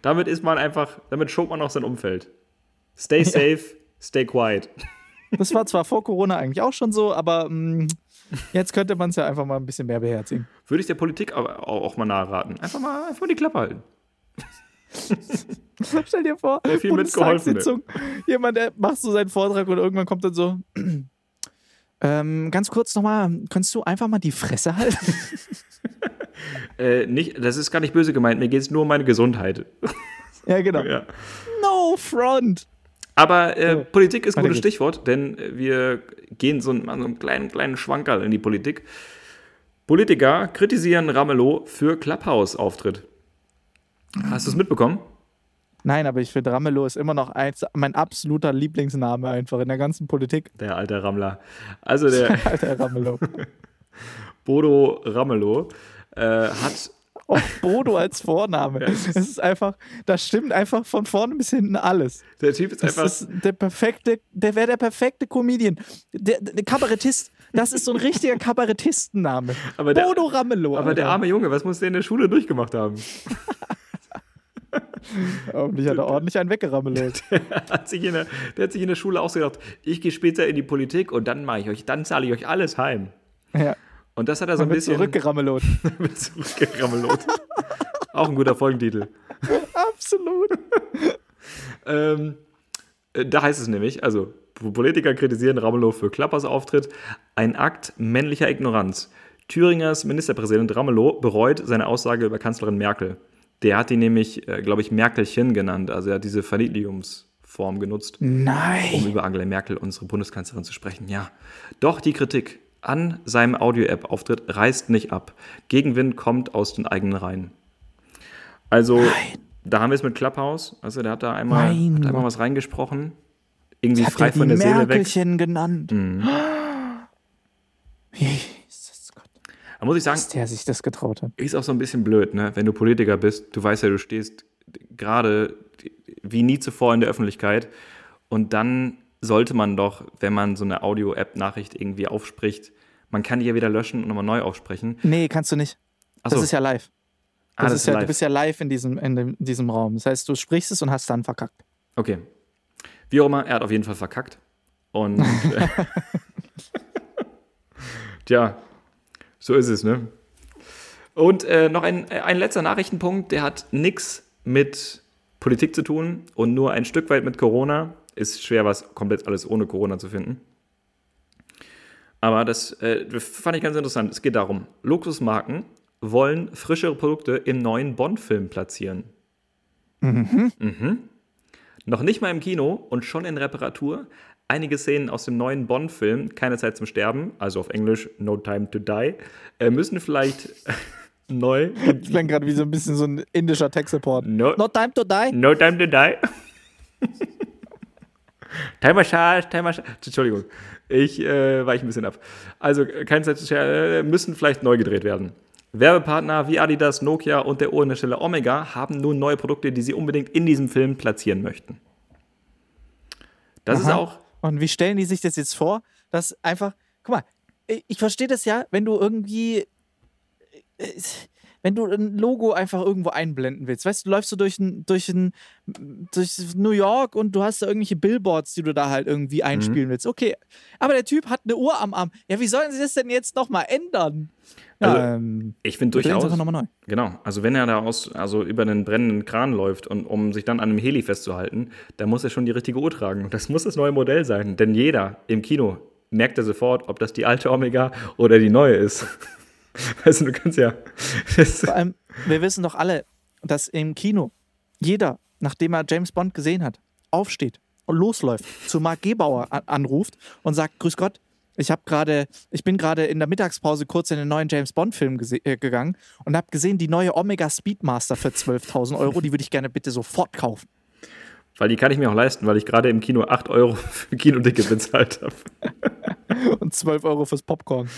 Damit ist man einfach, damit schobt man auch sein Umfeld. Stay safe, stay quiet. Das war zwar vor Corona eigentlich auch schon so, aber mh, jetzt könnte man es ja einfach mal ein bisschen mehr beherzigen. Würde ich der Politik aber auch mal nahe raten. Einfach mal, einfach mal die Klappe halten. Stell dir vor, viel mitgeholfen, Bundestagssitzung, jemand, der macht so seinen Vortrag und irgendwann kommt dann so, ähm, ganz kurz nochmal, kannst du einfach mal die Fresse halten? Äh, nicht, das ist gar nicht böse gemeint, mir geht es nur um meine Gesundheit. ja, genau. Ja. No front. Aber äh, So. Politik ist ein gutes. Stichwort, denn wir gehen so, einen- so einen kleinen, kleinen Schwankerl in die Politik. Politiker kritisieren Ramelow für Clubhouse-Auftritt. Hast du es mitbekommen? Nein, aber ich finde, Ramelow ist immer noch eins, mein absoluter Lieblingsname einfach in der ganzen Politik. Der alte Rammler. Also der Alter Ramelow. Bodo Ramelow äh, hat Oh, Bodo als Vorname. Es ist einfach, das stimmt einfach von vorne bis hinten alles. Der Typ ist Das einfach. ist der perfekte, der wäre der perfekte Comedian. Der, der Kabarettist. Das ist so ein richtiger Kabarettistenname. Aber der- Bodo Ramelow. aber der Alter. arme Junge, was muss der in der Schule durchgemacht haben? Hoffentlich hat er ordentlich einen weggerammelt. Hat sich in der, der hat sich in der Schule auch so gedacht, ich gehe später in die Politik und dann mache ich euch, dann zahle ich euch alles heim. ja, Und das hat er so ein bisschen zurückgerammelot. zurückgerammelot. auch ein guter Folgentitel. Absolut. Ähm, äh, da heißt es nämlich, also Politiker kritisieren Ramelow für Klappers Auftritt, ein Akt männlicher Ignoranz. Thüringers Ministerpräsident Ramelow bereut seine Aussage über Kanzlerin Merkel. Der hat die nämlich, äh, glaube ich, Merkelchen genannt. Also er hat diese Verniedlichungsform genutzt, um Nein. über Angela Merkel, unsere Bundeskanzlerin, zu sprechen. Ja. Doch die Kritik an seinem Audio-App-Auftritt reißt nicht ab. Gegenwind kommt aus den eigenen Reihen. Also, da haben wir es mit Clubhouse. Also, der hat da einmal, hat einmal was reingesprochen. Irgendwie Hat frei von der Seele weg. Merkelchen genannt. Mhm. Jesus Gott, Da muss ich sagen, dass der sich das getraut hat. ist auch so ein bisschen blöd, ne? Wenn du Politiker bist, du weißt ja, du stehst gerade wie nie zuvor in der Öffentlichkeit und dann sollte man doch, wenn man so eine Audio-App-Nachricht irgendwie aufspricht, man kann die ja wieder löschen und nochmal neu aufsprechen. Nee, kannst du nicht. Ach Das so. ist ja live. Ah, Das das ist ja, live. Du bist ja live in diesem, in dem, diesem Raum. Das heißt, du sprichst es und hast dann verkackt. Okay. Wie auch immer, er hat auf jeden Fall verkackt. Und tja, so ist es, ne? Und äh, noch ein, äh, ein letzter Nachrichtenpunkt, der hat nichts mit Politik zu tun und nur ein Stück weit mit Corona. Ist schwer, was komplett alles ohne Corona zu finden. Aber das äh, fand ich ganz interessant. Es geht darum, Luxusmarken wollen frischere Produkte im neuen Bond-Film platzieren. Mhm. Noch nicht mal im Kino und schon in Reparatur. Einige Szenen aus dem neuen Bond-Film, Keine Zeit zum Sterben, also auf Englisch No Time to Die, äh, müssen vielleicht neu. Das klingt gerade wie so ein bisschen so ein indischer Tech-Support. No, No time to die. no Time to Die. Timer Charge, Timer Charge. Entschuldigung, ich äh, weiche ein bisschen ab. Also, äh, keine Zeit zu sterben, äh, müssen vielleicht neu gedreht werden. Werbepartner wie Adidas, Nokia und der Uhrenhersteller Omega haben nun neue Produkte, die sie unbedingt in diesem Film platzieren möchten. Das ist Aha. auch Und wie stellen die sich das jetzt vor? Dass einfach, guck mal, ich, ich verstehe das ja, wenn du irgendwie, äh, wenn du ein Logo einfach irgendwo einblenden willst. Weißt du, du läufst so durch, ein, durch, ein, durch New York und du hast da irgendwelche Billboards, die du da halt irgendwie einspielen willst. Okay, aber der Typ hat eine Uhr am Arm. Ja, wie sollen sie das denn jetzt nochmal ändern? Also, ähm, Ich finde durchaus. Genau. Also wenn er da aus, also über einen brennenden Kran läuft und um sich dann an einem Heli festzuhalten, dann muss er schon die richtige Uhr tragen. Und das muss das neue Modell sein. Denn jeder im Kino merkt ja sofort, ob das die alte Omega oder die neue ist. Also du kannst ja. Vor allem, wir wissen doch alle, dass im Kino jeder, nachdem er James Bond gesehen hat, aufsteht und losläuft, zu Mark Gebauer an anruft und sagt: Grüß Gott, ich habe gerade, ich bin gerade in der Mittagspause kurz in den neuen James Bond-Film gese- äh, gegangen und habe gesehen, die neue Omega Speedmaster für 12.000 Euro, die würde ich gerne bitte sofort kaufen. Weil die kann ich mir auch leisten, weil ich gerade im Kino 8 Euro für Kinoticket bezahlt habe. Und 12 Euro fürs Popcorn.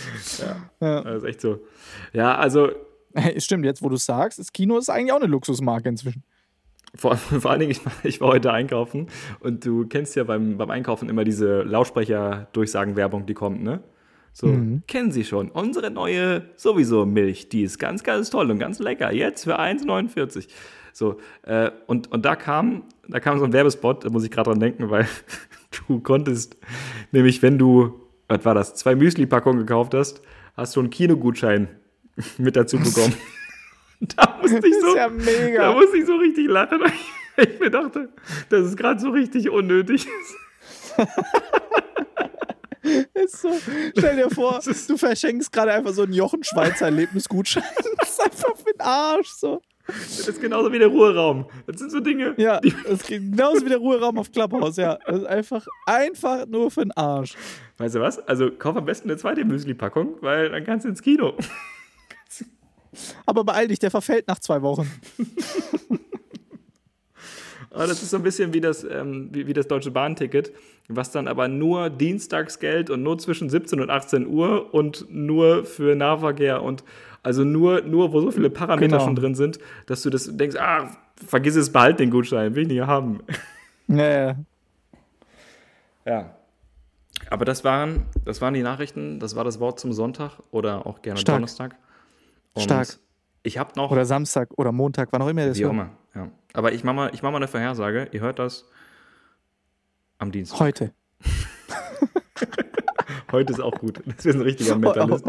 Das ist echt so. Ja, also Hey, stimmt, jetzt wo du sagst, das Kino ist eigentlich auch eine Luxusmarke inzwischen. Vor, vor allen Dingen, ich, war- ich war heute einkaufen und du kennst ja beim, beim Einkaufen immer diese Lautsprecher-Durchsagen-Werbung, die kommt, ne? So, kennen Sie schon. Unsere neue sowieso Milch, die ist ganz, ganz toll und ganz lecker. Jetzt für 1,49. So, äh, und, und da kam, da kam so ein Werbespot, da muss ich gerade dran denken, weil du konntest, nämlich wenn du, was war das, zwei Müsli-Packungen gekauft hast, hast du einen Kinogutschein mit dazu bekommen. da musste ich Das so, ist ja mega. da musste ich so richtig lachen. Ich mir dachte, das ist gerade so richtig unnötig. Ist so. Stell dir vor, du verschenkst gerade einfach so einen Jochen Schweizer Erlebnisgutschein. Das ist einfach für den Arsch so. Das ist genauso wie der Ruheraum. Das sind so Dinge. Ja, das geht genauso wie der Ruheraum auf Clubhouse, ja. Das ist einfach, einfach nur für den Arsch. weißt du was? Also kauf am besten eine zweite Müsli-Packung, weil dann kannst du ins Kino. Aber beeil dich, der verfällt nach zwei Wochen. Aber das ist so ein bisschen wie das, ähm, wie, wie das Deutsche Bahnticket, was dann aber nur dienstags gilt und nur zwischen 17 und 18 Uhr und nur für Nahverkehr und also nur, nur wo so viele Parameter Genau. schon drin sind, dass du das denkst, ah, vergiss es, behalt den Gutschein, will ich nicht haben. Ja, ja. Aber das waren, das waren die Nachrichten, das war das Wort zum Sonntag oder auch gerne Stark. Donnerstag. Und Stark. Ich habe noch, Oder Samstag oder Montag, wann auch immer das wie immer, ja. Aber ich mache mal, ich mach mal eine Vorhersage, ihr hört das am Dienstag. Heute. Heute ist auch gut. Das ist ein richtiger Mentalist.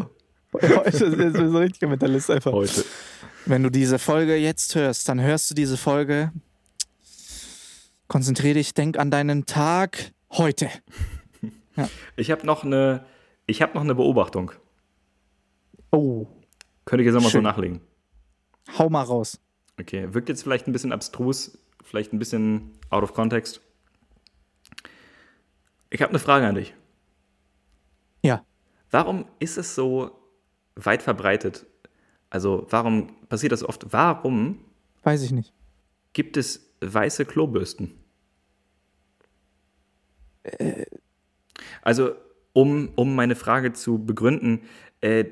Heute ist so ein richtiger Mentalist einfach. Heute. Wenn du diese Folge jetzt hörst, dann hörst du diese Folge. Konzentrier dich, denk an deinen Tag heute. Ich habe noch eine, ich habe noch eine Beobachtung. Oh, Könnte ich jetzt nochmal so nachlegen. hau mal raus. Okay, wirkt jetzt vielleicht ein bisschen abstrus, vielleicht ein bisschen out of context. Ich habe eine Frage an dich. Ja. Warum ist es so weit verbreitet? Also, warum passiert das oft? Warum Weiß ich nicht. gibt es weiße Klobürsten? Also, um, um meine Frage zu begründen, äh,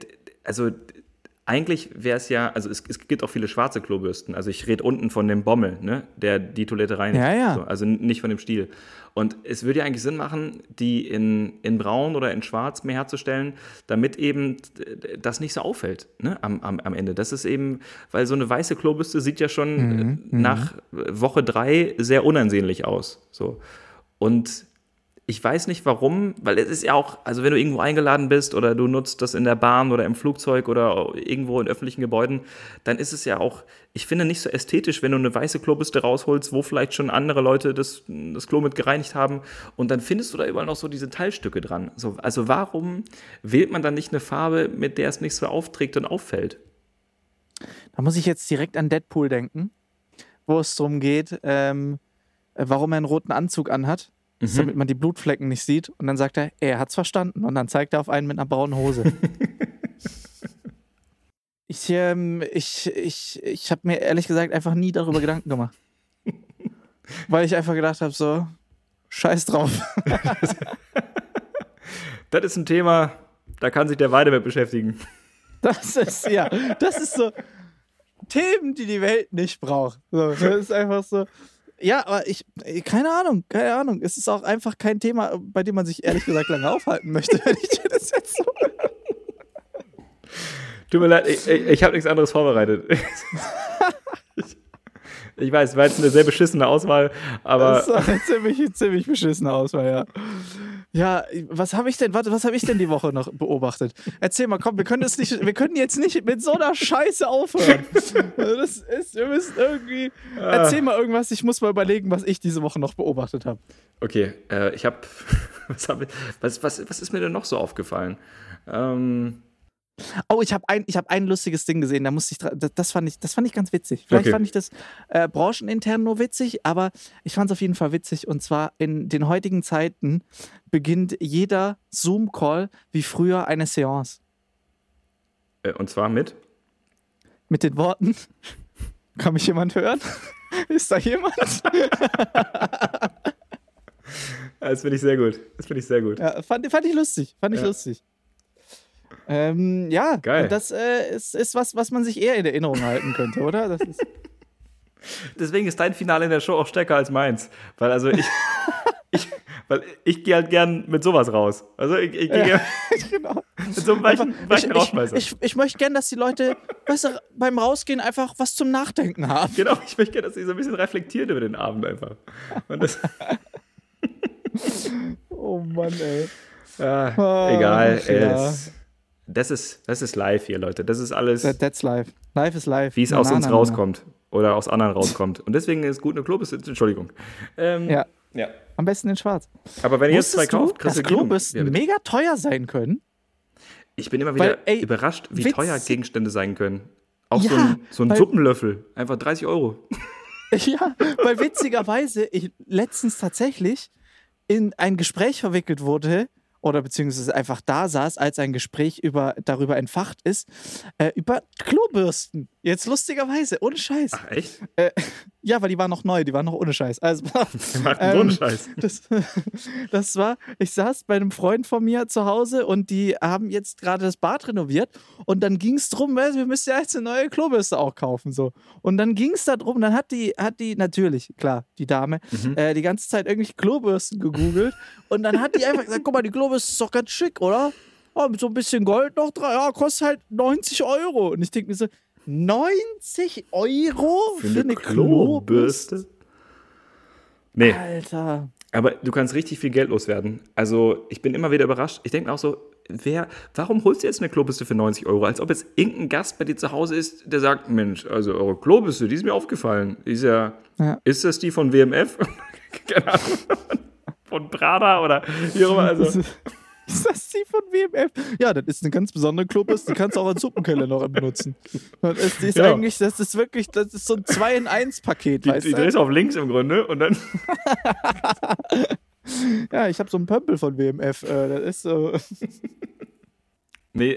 also eigentlich wäre es ja, also es, es gibt auch viele schwarze Klobürsten. Also ich rede unten von dem Bommel, ne, der die Toilette reinigt. Ja, ja. So, also nicht von dem Stiel. Und es würde ja eigentlich Sinn machen, die in, in braun oder in schwarz mehr herzustellen, damit eben das nicht so auffällt ne, am, am, am Ende. Das ist eben, weil so eine weiße Klobürste sieht ja schon Mhm, äh, nach Woche drei sehr unansehnlich aus. So. Und ich weiß nicht warum, weil es ist ja auch, also wenn du irgendwo eingeladen bist oder du nutzt das in der Bahn oder im Flugzeug oder irgendwo in öffentlichen Gebäuden, dann ist es ja auch, ich finde, nicht so ästhetisch, wenn du eine weiße Klobürste rausholst, wo vielleicht schon andere Leute das, das Klo mit gereinigt haben und dann findest du da überall noch so diese Teilstücke dran. So, also warum wählt man dann nicht eine Farbe, mit der es nicht so aufträgt und auffällt? Da muss ich jetzt direkt an Deadpool denken, wo es darum geht, ähm, äh, warum er einen roten Anzug anhat, Mhm. damit man die Blutflecken nicht sieht. Und dann sagt er, er hat's verstanden. Und dann zeigt er auf einen mit einer braunen Hose. ich ähm, ich, ich, ich habe mir ehrlich gesagt einfach nie darüber Gedanken gemacht. Weil ich einfach gedacht habe, so, scheiß drauf. Das ist ein Thema, da kann sich der Weide mit beschäftigen. Das ist, ja, das ist so Themen, die die Welt nicht braucht. So, das ist einfach so. Ja, aber ich, keine Ahnung, keine Ahnung. Es ist auch einfach kein Thema, bei dem man sich ehrlich gesagt lange aufhalten möchte, wenn ich dir das jetzt so. Tut mir leid, ich, ich, habe nichts anderes vorbereitet. ich, ich weiß, war jetzt eine sehr beschissene Auswahl, aber Das ist eine ziemlich, ziemlich beschissene Auswahl, ja. Ja, was habe ich denn, warte, was habe ich denn die Woche noch beobachtet? Erzähl mal, komm, wir können das nicht, wir können jetzt nicht mit so einer Scheiße aufhören. Das ist, wir müssen irgendwie, erzähl mal irgendwas, ich muss mal überlegen, was ich diese Woche noch beobachtet habe. okay, äh, ich habe, was, hab was, was, was ist mir denn noch so aufgefallen? Ähm, Oh, ich habe ein, ich hab ein lustiges Ding gesehen, da musste ich das fand ich, das fand ich ganz witzig. Vielleicht Okay. fand ich das äh, branchenintern nur witzig, aber ich fand es auf jeden Fall witzig. Und zwar in den heutigen Zeiten beginnt jeder Zoom-Call wie früher eine Seance. äh, und zwar mit? Mit den Worten, kann mich jemand hören? Ist da jemand? Das finde ich sehr gut. Das finde ich sehr gut. Ja, fand, fand ich lustig, fand ich Ja. lustig. Ähm, ja, Geil. das äh, ist, ist was, was man sich eher in Erinnerung halten könnte, oder? Das ist, Deswegen ist dein Finale in der Show auch stärker als meins. Weil also ich, ich weil ich gehe halt gern mit sowas raus. Also ich, ich gehe genau. mit so einem weichen, weichen ich, ich, ich, ich möchte gern, dass die Leute weißt du, beim Rausgehen einfach was zum Nachdenken haben. genau, ich möchte gerne, dass sie so ein bisschen reflektieren über den Abend einfach. Und das, Oh Mann, ey. ah, egal. ey, ja. das, das, ist, das ist live hier, Leute. Das ist alles, That, that's life. Life is life. wie es aus uns rauskommt. Oder aus anderen rauskommt. Und deswegen ist gut eine Klobürste. Entschuldigung. Ähm, Ja, ja. am besten in schwarz. Aber wenn ihr jetzt zwei du, kauft, kriegst du Klobürsten Ja, mega teuer sein können? Ich bin immer wieder Weil, ey, überrascht, wie Witz- teuer Gegenstände sein können. Auch so Ja, ein, so ein weil- Suppenlöffel. Einfach 30 Euro. Ja, weil witzigerweise ich letztens tatsächlich in ein Gespräch verwickelt wurde oder beziehungsweise einfach da saß, als ein Gespräch über, darüber entfacht ist, äh, über Klobürsten. Jetzt lustigerweise, ohne Scheiß. Ach, echt? Äh, ja, weil die waren noch neu, die waren noch ohne Scheiß. Also, so einen Ähm, Scheiß. das, das war, ich saß bei einem Freund von mir zu Hause und die haben jetzt gerade das Bad renoviert und dann ging es drum, weißt wir müssen ja jetzt eine neue Klobürste auch kaufen. So. Und dann ging es da drum, dann hat die, hat die, natürlich, klar, die Dame, Mhm. äh, die ganze Zeit irgendwelche Klobürsten gegoogelt und dann hat die einfach gesagt, guck mal, die Klobürste ist doch ganz schick, oder? Oh, mit so ein bisschen Gold noch dran, ja, kostet halt 90 Euro. Und ich denke mir so, 90 Euro für, eine Klobürste? Nee, Alter. aber du kannst richtig viel Geld loswerden. Also, ich bin immer wieder überrascht. Ich denke mir auch so, wer, warum holst du jetzt eine Klobürste für 90 Euro? Als ob jetzt irgendein Gast bei dir zu Hause ist, der sagt, Mensch, also eure Klobürste, die ist mir aufgefallen. Ist ja, Ja. ist das die von WMF? Keine Ahnung. Von Prada oder wie auch immer. Also, Ist das die von WMF? Ja, das ist eine ganz besondere Klobürste, die kannst du auch als Suppenkeller noch benutzen. Das ist, die ist Ja. eigentlich, das ist wirklich, das ist so ein 2-in-1-Paket, die, weißt die du? drehst auf links im Grunde und dann. Ja, ich habe so einen Pömpel von WMF. Äh, das ist so. Nee.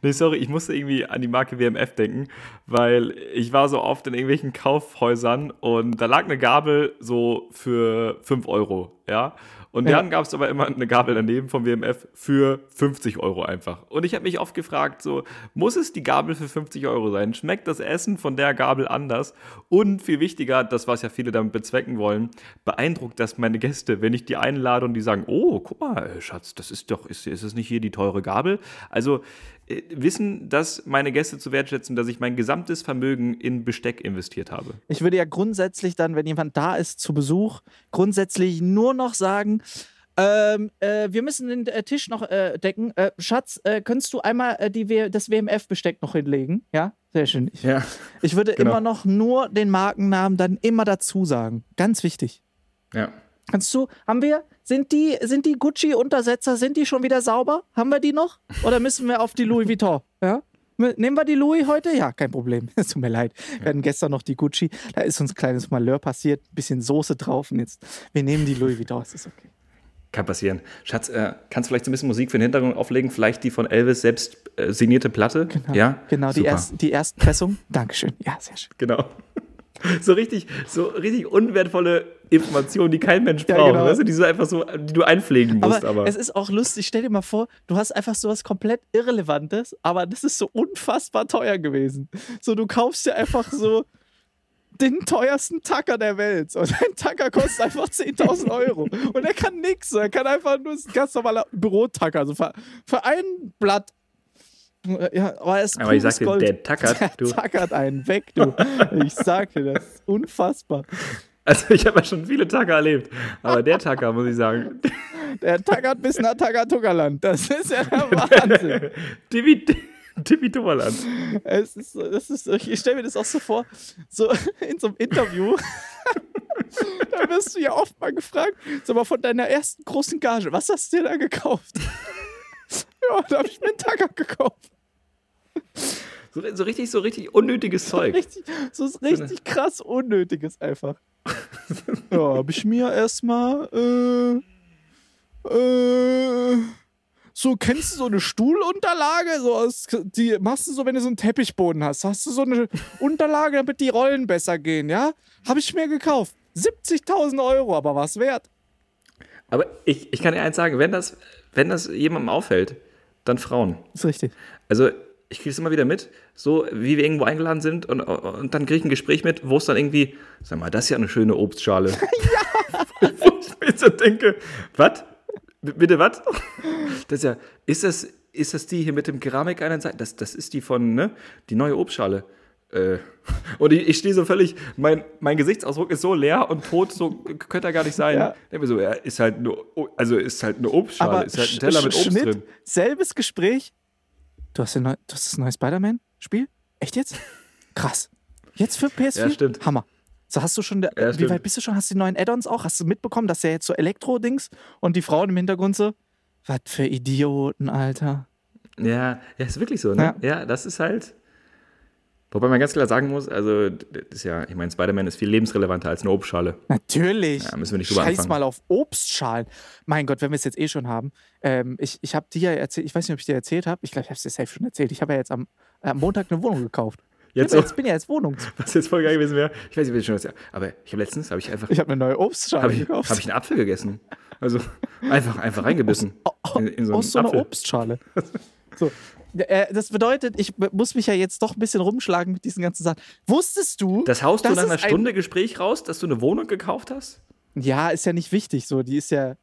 Nee, sorry, ich musste irgendwie an die Marke WMF denken, weil ich war so oft in irgendwelchen Kaufhäusern und da lag eine Gabel so für 5 Euro ja. Und Ja. dann gab es aber immer eine Gabel daneben vom WMF für 50 Euro einfach. Und ich habe mich oft gefragt, so, muss es die Gabel für 50 Euro sein? Schmeckt das Essen von der Gabel anders? Und viel wichtiger, das, was ja viele damit bezwecken wollen, beeindruckt das meine Gäste, wenn ich die einlade und die sagen, oh, guck mal, Schatz, das ist doch, ist, ist es nicht hier die teure Gabel? Also wissen das meine Gäste zu wertschätzen, dass ich mein gesamtes Vermögen in Besteck investiert habe. Ich würde ja grundsätzlich dann, wenn jemand da ist zu Besuch, grundsätzlich nur noch sagen, ähm, äh, wir müssen den äh, Tisch noch äh, decken. Äh, Schatz, äh, könntest du einmal äh, die w das WMF-Besteck noch hinlegen? Ja, sehr schön. Ich, Ja. ich würde genau. immer noch nur den Markennamen dann immer dazu sagen. Ganz wichtig. Ja. Kannst du, haben wir, sind die, sind die Gucci-Untersetzer, sind die schon wieder sauber? Haben wir die noch? Oder müssen wir auf die Louis Vuitton? Ja? Nehmen wir die Louis heute? Ja, kein Problem. Es tut mir leid. Wir hatten gestern noch die Gucci. Da ist uns ein kleines Malheur passiert. Ein bisschen Soße drauf und jetzt, wir nehmen die Louis Vuitton. Es ist okay. Kann passieren. Schatz, äh, kannst du vielleicht so ein bisschen Musik für den Hintergrund auflegen? Vielleicht die von Elvis selbst äh, signierte Platte? Ja? Genau, die, erst, die Erstpressung. Dankeschön. Ja, sehr schön. Genau. So richtig, so richtig unwertvolle Informationen, die kein Mensch Ja, braucht. genau. Weißt du, die so einfach so, die du einpflegen musst, Aber, aber. es ist auch lustig. Stell dir mal vor, du hast einfach sowas komplett Irrelevantes, aber das ist so unfassbar teuer gewesen. So, du kaufst dir einfach so den teuersten Tacker der Welt. Und ein Tacker kostet einfach 10.000 Euro. Und er kann nichts. Er kann einfach nur ein ganz normaler Bürotacker. Also für, für ein Blatt. Ja, aber er ist aber ich pures sag dir, Gold. der tackert, Der du. tackert einen weg, du. Ich sag dir, das ist unfassbar. Also ich habe ja schon viele Tacker erlebt. Aber der Tacker, muss ich sagen, Der tackert bis nach Tagatuckerland. Das ist ja der Wahnsinn. Tippi Tummerland. Es ist, das ist, ich stelle mir das auch so vor, so in so einem Interview, da wirst du ja oft mal gefragt, sag mal, von deiner ersten großen Gage, was hast du dir da gekauft? ja, da habe ich mir einen Tacker gekauft. So, so richtig, so richtig unnötiges Zeug. Richtig, so ist richtig krass Unnötiges einfach. ja, habe ich mir erstmal, äh, äh, so, kennst du so eine Stuhlunterlage? So aus, die machst du so, wenn du so einen Teppichboden hast. Hast du so eine Unterlage, damit die Rollen besser gehen, ja? Habe ich mir gekauft. 70.000 Euro, aber was wert? Aber ich, ich kann dir eins sagen, wenn das, wenn das jemandem auffällt, dann Frauen. Ist richtig. Also ich kriege es immer wieder mit, so wie wir irgendwo eingeladen sind und, und dann kriege ich ein Gespräch mit, wo es dann irgendwie, sag mal, das ist ja eine schöne Obstschale. ja. wo ich mir so denke, was? Bitte was? Das ist ja, ist das, ist das die hier mit dem Keramik an der Seite? Das, das ist die von, ne? Die neue Obstschale. Äh, und ich, ich stehe so völlig, mein, mein Gesichtsausdruck ist so leer und tot, so könnte er gar nicht sein. Ja. Denke mir so, ja, ist halt nur, also ist halt eine Obstschale, Aber ist halt ein Teller mit Obst Schnitt, drin. selbes Gespräch. Du hast, neu, du hast das neue Spider-Man-Spiel? Echt jetzt? Krass. Jetzt für PS4? Ja, stimmt. Hammer. So hast du schon, Ja, wie stimmt. weit bist du schon? Hast du die neuen Add-ons auch? Hast du mitbekommen, dass der jetzt so Elektro-Dings und die Frauen im Hintergrund so, was für Idioten, Alter. Ja, ja, ist wirklich so, ne? Ja. das ist halt. Wobei man ganz klar sagen muss, also, das ist ja, ich meine, Spider-Man ist viel lebensrelevanter als eine Obstschale. Natürlich. Ja, müssen wir nicht drüber Scheiß anfangen. mal auf Obstschalen. Mein Gott, wenn wir es jetzt eh schon haben. Ähm, ich ich habe dir ja erzählt, ich weiß nicht, ob ich dir erzählt habe. Ich glaube, ich habe es dir safe schon erzählt. Ich habe ja jetzt am, am Montag eine Wohnung gekauft. Jetzt ich bin, jetzt bin ja jetzt Wohnung. was jetzt voll geil gewesen wäre. Ich weiß nicht, wie ich schon was, aber ich habe letztens, habe ich einfach, Ich habe eine neue Obstschale habe ich, gekauft. hab ich einen Apfel gegessen. Also, einfach, einfach reingebissen. In, in so aus so einer. Obstschale. so. Äh, Das bedeutet, ich muss mich ja jetzt doch ein bisschen rumschlagen mit diesen ganzen Sachen. Wusstest du? Das haust du nach einer es ein- Stunde Gespräch raus, dass du eine Wohnung gekauft hast? Ja, ist ja nicht wichtig. So, die ist ja.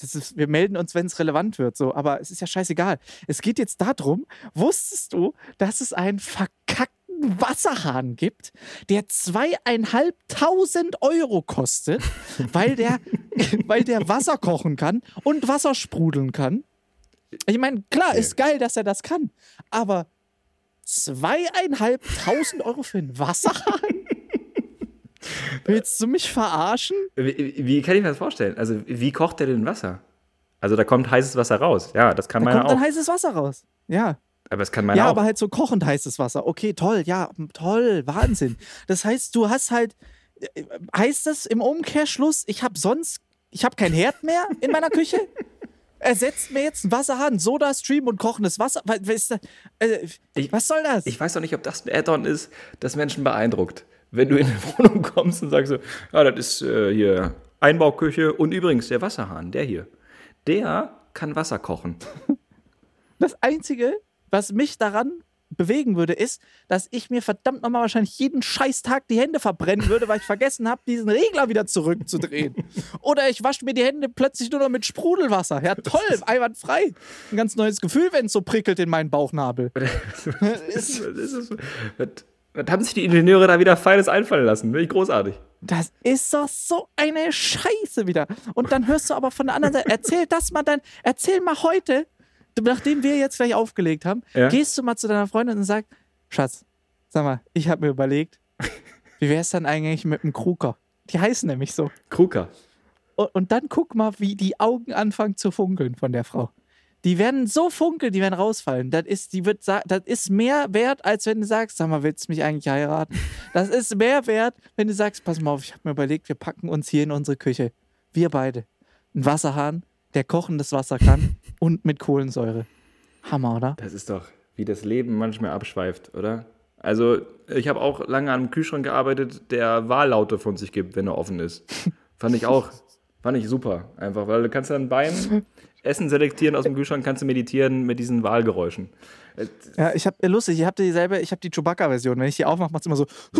Das ist, wir melden uns, wenn es relevant wird. So, aber es ist ja scheißegal. Es geht jetzt darum, wusstest du, dass es einen verkackten Wasserhahn gibt, der zweieinhalbtausend Euro kostet, weil der, weil der Wasser kochen kann und Wasser sprudeln kann? Ich meine, klar, ist geil, dass er das kann, aber zweieinhalbtausend Euro für einen Wasserhahn? Willst du mich verarschen? Wie, wie kann ich mir das vorstellen? Also, wie kocht der denn Wasser? Also, da kommt heißes Wasser raus. Ja, das kann Da meiner kommt dann auch. heißes Wasser raus. Ja. Aber es kann meiner Ja, auch. aber halt so kochend heißes Wasser. Okay, toll, ja, toll, Wahnsinn. Das heißt, du hast halt, äh, heißt das im Umkehrschluss, ich habe sonst, ich habe kein Herd mehr in meiner Küche? Ersetzt mir jetzt ein Wasserhahn, Soda-Stream und kochendes Wasser? Was, was, ist das? Äh, Ich- was soll das? Ich weiß doch nicht, ob das ein Add-on ist, das Menschen beeindruckt. Wenn du in eine Wohnung kommst und sagst so, ja, das ist äh, hier Einbauküche und übrigens der Wasserhahn, der hier, der kann Wasser kochen. Das Einzige, was mich daran bewegen würde, ist, dass ich mir verdammt nochmal wahrscheinlich jeden Scheißtag die Hände verbrennen würde, weil ich vergessen habe, diesen Regler wieder zurückzudrehen. Oder ich wasche mir die Hände plötzlich nur noch mit Sprudelwasser. Ja, toll, einwandfrei. Ein ganz neues Gefühl, wenn es so prickelt in meinen Bauchnabel. Was, ist, was, was, was haben sich die Ingenieure da wieder Feines einfallen lassen? Finde ich großartig. Das ist doch so eine Scheiße wieder. Und dann hörst du aber von der anderen Seite, erzähl das mal dann, erzähl mal heute, nachdem wir jetzt gleich aufgelegt haben, Ja. gehst du mal zu deiner Freundin und sagst, Schatz, sag mal, ich habe mir überlegt, wie wäre es dann eigentlich mit dem Kruker? Die heißen nämlich so. Kruker. Und, und dann guck mal, wie die Augen anfangen zu funkeln von der Frau. Die werden so funkeln, die werden rausfallen. Das ist, die wird, das ist mehr wert, als wenn du sagst, sag mal, willst du mich eigentlich heiraten? Das ist mehr wert, wenn du sagst, pass mal auf, ich habe mir überlegt, wir packen uns hier in unsere Küche. Wir beide. Ein Wasserhahn, der kochendes Wasser kann und mit Kohlensäure. Hammer, oder? Das ist doch, wie das Leben manchmal abschweift, oder? Also, ich habe auch lange an einem Kühlschrank gearbeitet, der Wahllaute von sich gibt, wenn er offen ist. Fand ich auch, fand ich super, einfach, weil du kannst dann beim Essen selektieren aus dem Kühlschrank, kannst du meditieren mit diesen Wahlgeräuschen. Ja, ich habe lustig, ich habe dieselbe, ich habe die Chewbacca-Version. Wenn ich die aufmache, macht es immer so.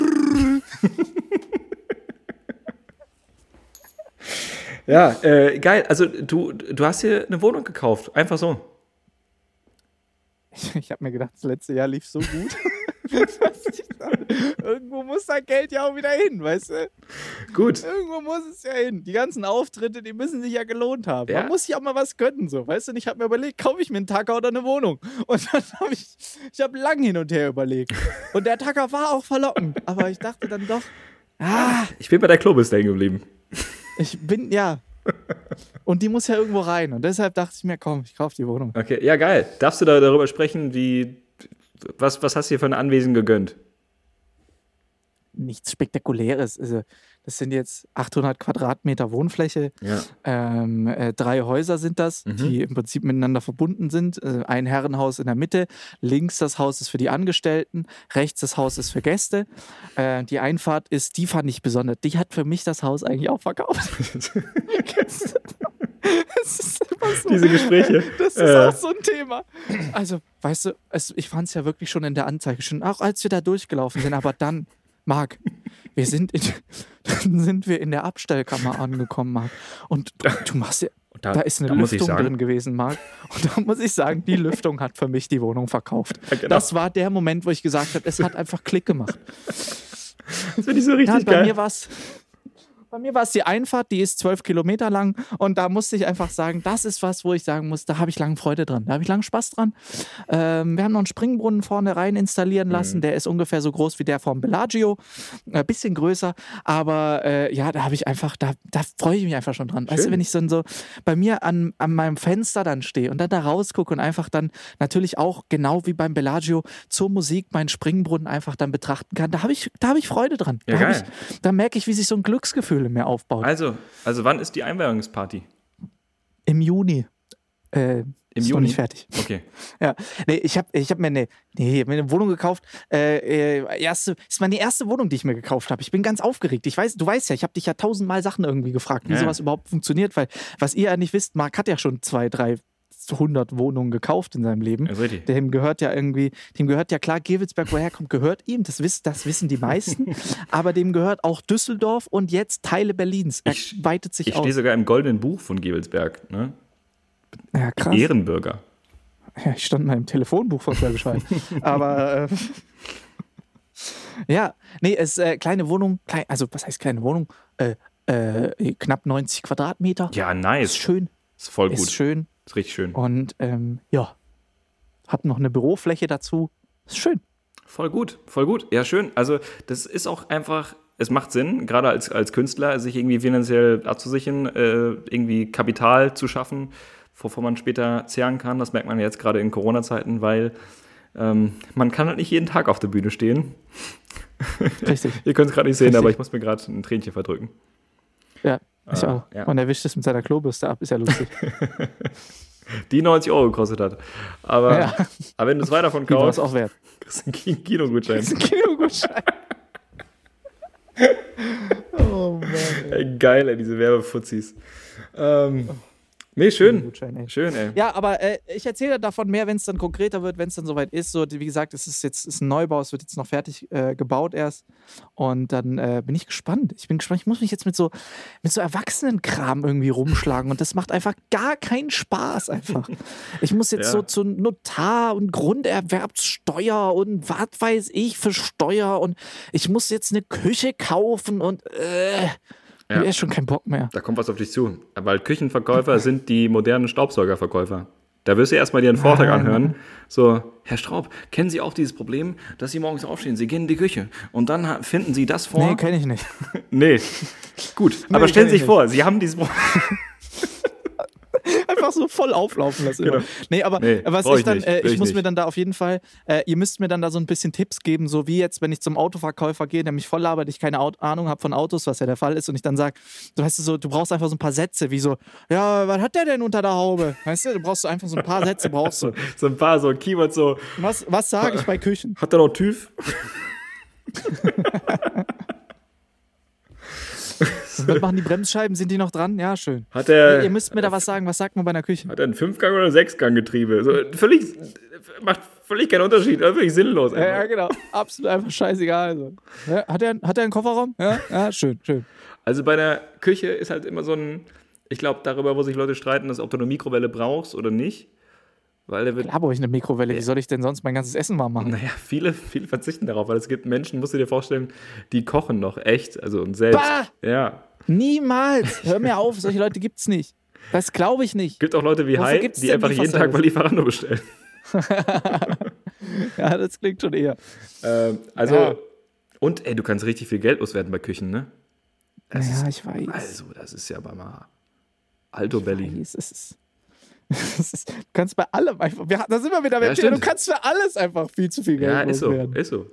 Ja, äh, geil. Also, du, du hast hier eine Wohnung gekauft, einfach so. Ich habe mir gedacht, das letzte Jahr lief so gut. ich Irgendwo muss da Geld ja auch wieder hin, weißt du? Gut. Irgendwo muss es ja hin. Die ganzen Auftritte, die müssen sich ja gelohnt haben. Ja. Man muss sich auch mal was gönnen, so, weißt du? Und ich habe mir überlegt, kaufe ich mir einen Tacker oder eine Wohnung? Und dann habe ich, ich habe lang hin und her überlegt. Und der Tacker war auch verlockend. Aber ich dachte dann doch, ah, Ich bin bei der Klobis hängen geblieben. Ich bin, ja. Und die muss ja irgendwo rein. Und deshalb dachte ich mir, komm, ich kaufe die Wohnung. Okay, ja, geil. Darfst du da darüber sprechen, wie. Was, was hast du dir für ein Anwesen gegönnt? Nichts Spektakuläres. Also, das sind jetzt 800 Quadratmeter Wohnfläche. Ja. Ähm, äh, drei Häuser sind das, Mhm. die im Prinzip miteinander verbunden sind. Äh, ein Herrenhaus in der Mitte, links das Haus ist für die Angestellten, rechts das Haus ist für Gäste. Äh, die Einfahrt ist, die fand ich besonders. Die hat für mich das Haus eigentlich auch verkauft. Es so. Diese Gespräche. Das ist Äh. auch so ein Thema. Also, weißt du, es, ich fand es ja wirklich schon in der Anzeige, schon auch als wir da durchgelaufen sind, aber dann, Marc, wir sind in, dann sind wir in der Abstellkammer angekommen, Marc. Und du, du machst ja, Da, da ist eine Lüftung sagen, drin gewesen, Marc. Und da muss ich sagen, die Lüftung hat für mich die Wohnung verkauft. Ja, genau. Das war der Moment, wo ich gesagt habe, es hat einfach Klick gemacht. Das finde ich so Ja, richtig und bei geil. mir war es. Bei mir war es die Einfahrt, die ist zwölf Kilometer lang und da musste ich einfach sagen, das ist was, wo ich sagen muss, da habe ich lange Freude dran, da habe ich lange Spaß dran. Ähm, wir haben noch einen Springbrunnen vorne rein installieren lassen, Mhm. der ist ungefähr so groß wie der vom Bellagio, ein bisschen größer, aber äh, ja, da habe ich einfach, da, da freue ich mich einfach schon dran. Weißt du, Schön. wenn ich dann so bei mir an, an meinem Fenster dann stehe und dann da rausgucke und einfach dann natürlich auch genau wie beim Bellagio zur Musik meinen Springbrunnen einfach dann betrachten kann, da habe ich, da habe ich Freude dran. Ja, da, ich, da merke ich, wie sich so ein Glücksgefühl in mir aufbaut. Also, also wann ist die Einweihungsparty? Im Juni. Äh, Im ist noch Juni? nicht fertig. Okay. Ja, nee, ich habe ich hab mir, eine, nee, mir eine Wohnung gekauft. Äh, äh, erste, ist meine erste Wohnung, die ich mir gekauft habe. Ich bin ganz aufgeregt. Ich weiß, du weißt ja, ich habe dich ja tausendmal Sachen irgendwie gefragt, wie Ja. sowas überhaupt funktioniert, weil was ihr ja nicht wisst, Marc hat ja schon zwei, drei, hundert Wohnungen gekauft in seinem Leben. Ist richtig. Dem gehört ja irgendwie, dem gehört ja klar, Gewelsberg, woher kommt, gehört ihm. Das, wiss, das wissen die meisten. aber dem gehört auch Düsseldorf und jetzt Teile Berlins. Er Ich- weitet sich Ich aus. stehe sogar im goldenen Buch von Gebelsberg. Ne? Ja, krass. Ehrenbürger. Ja, ich stand mal im Telefonbuch von Hall. Aber äh, ja, nee, es ist äh, kleine Wohnung, klein, also was heißt kleine Wohnung? Äh, äh, knapp 90 Quadratmeter. Ja, Ist nice. schön, Ist voll ist gut. schön. Ist richtig schön. Und ähm, ja, hab noch eine Bürofläche dazu. Ist schön. Voll gut, voll gut. Ja, schön. Also, das ist auch einfach, es macht Sinn, gerade als, als Künstler, sich irgendwie finanziell abzusichern, äh, irgendwie Kapital zu schaffen, wovon man später zehren kann. Das merkt man jetzt gerade in Corona-Zeiten, weil ähm, man kann halt nicht jeden Tag auf der Bühne stehen. Richtig. Ihr könnt es gerade nicht sehen, Richtig. aber ich muss mir gerade ein Tränchen verdrücken. Ja, ich Ah, auch. ja. Und er wischt es mit seiner Klobürste ab, ist ja lustig. Die 90 Euro gekostet hat. Aber, Ja. aber wenn du zwei davon Die war es kaufst, auch wert. kriegst du einen Kinogutschein. Kinogutschein. oh Mann. Ey, geil, ey, diese Werbefuzis. Ähm, nee, schön. Gutschein, ey. Schön, ey. Ja, aber äh, ich erzähle davon mehr, wenn es dann konkreter wird, wenn es dann soweit ist. So, wie gesagt, es ist jetzt ist ein Neubau, es wird jetzt noch fertig äh, gebaut erst. Und dann äh, bin ich gespannt. Ich bin gespannt. Ich muss mich jetzt mit so, mit so Erwachsenenkram irgendwie rumschlagen. Und das macht einfach gar keinen Spaß einfach. Ich muss jetzt Ja. so zu Notar und Grunderwerbssteuer und was weiß ich für Steuer. Und ich muss jetzt eine Küche kaufen und äh, Ja. mir ist schon kein Bock mehr. Da kommt was auf dich zu. Weil Küchenverkäufer sind die modernen Staubsaugerverkäufer. Da wirst du erstmal dir einen Vortrag anhören. So, Herr Straub, kennen Sie auch dieses Problem, dass Sie morgens aufstehen, Sie gehen in die Küche und dann finden Sie das vor? Nee, kenne ich nicht. Nee. Gut, aber kenn stellen Sie ich sich vor, Sie haben dieses Problem. einfach so voll auflaufen lassen. Genau. Nee, aber Nee, was ich dann, äh, ich ich muss nicht. mir dann da auf jeden Fall, äh, ihr müsst mir dann da so ein bisschen Tipps geben, so wie jetzt, wenn ich zum Autoverkäufer gehe, der mich voll labert, ich keine Ahnung habe von Autos, was ja der Fall ist, und ich dann sage, du weißt du so, du brauchst einfach so ein paar Sätze, wie so, ja, was hat der denn unter der Haube? Weißt du, du brauchst so einfach so ein paar Sätze, brauchst du. So ein paar so Keywords so, Was, was sage ich bei Küchen? hat er noch TÜV? Was machen die Bremsscheiben? Sind die noch dran? Ja, schön. Hat er, ihr müsst mir da was sagen, was sagt man bei einer Küche? hat er ein Fünfgang- oder ein Sechsgang-Getriebe? So, völlig, macht völlig keinen Unterschied, also völlig sinnlos. Ja, ja, genau. Absolut einfach scheißegal. So. Ja, hat, er, hat er einen Kofferraum? Ja, ja schön, schön. Also bei der Küche ist halt immer so ein, ich glaube, darüber, wo sich Leute streiten, dass ob du eine Mikrowelle brauchst oder nicht. Weil der wird, Klar brauche ich eine Mikrowelle. Wie soll ich denn sonst mein ganzes Essen warm machen? naja, viele, viele verzichten darauf, weil es gibt Menschen, musst du dir vorstellen, die kochen noch echt, also und selbst. Bah! Ja. Niemals. Hör mir auf, solche Leute gibt's nicht. Das glaube ich nicht. Gibt auch Leute wie Wofür Hai, die einfach jeden? Tag bei Lieferando bestellen. Ja, das klingt schon eher. Ähm, also, Ja. und ey, du kannst richtig viel Geld loswerden bei Küchen, ne? Das ja, ist, ich weiß. also, das ist ja aber mal Alto Belly. Es ist, es ist, du kannst bei allem einfach. Wir, da sind wir wieder Ja, Thema. Du kannst für alles einfach viel zu viel Geld Ja, ist so, loswerden. ist so.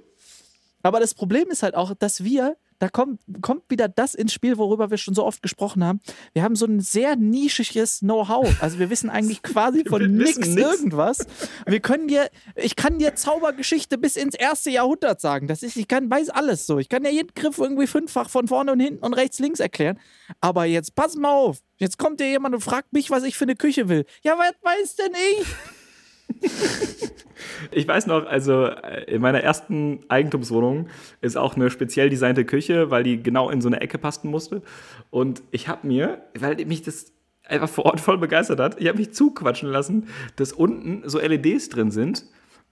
Aber das Problem ist halt auch, dass wir, da kommt, kommt wieder das ins Spiel, worüber wir schon so oft gesprochen haben. Wir haben so ein sehr nischiges Know-how. Also wir wissen eigentlich quasi von nichts irgendwas. Wir können dir, ich kann dir Zaubergeschichte bis ins erste Jahrhundert sagen. Das ist, ich kann, weiß alles so. Ich kann dir jeden Griff irgendwie fünffach von vorne und hinten und rechts, links erklären. Aber jetzt pass mal auf. Jetzt kommt dir jemand und fragt mich, was ich für eine Küche will. Ja, was weiß denn ich? Ich weiß noch, also äh, in meiner ersten Eigentumswohnung ist auch eine speziell designte Küche, weil die genau in so eine Ecke passen musste. Und ich habe mir, weil mich das einfach vor Ort voll begeistert hat, ich habe mich zuquatschen lassen, dass unten so LEDs drin sind.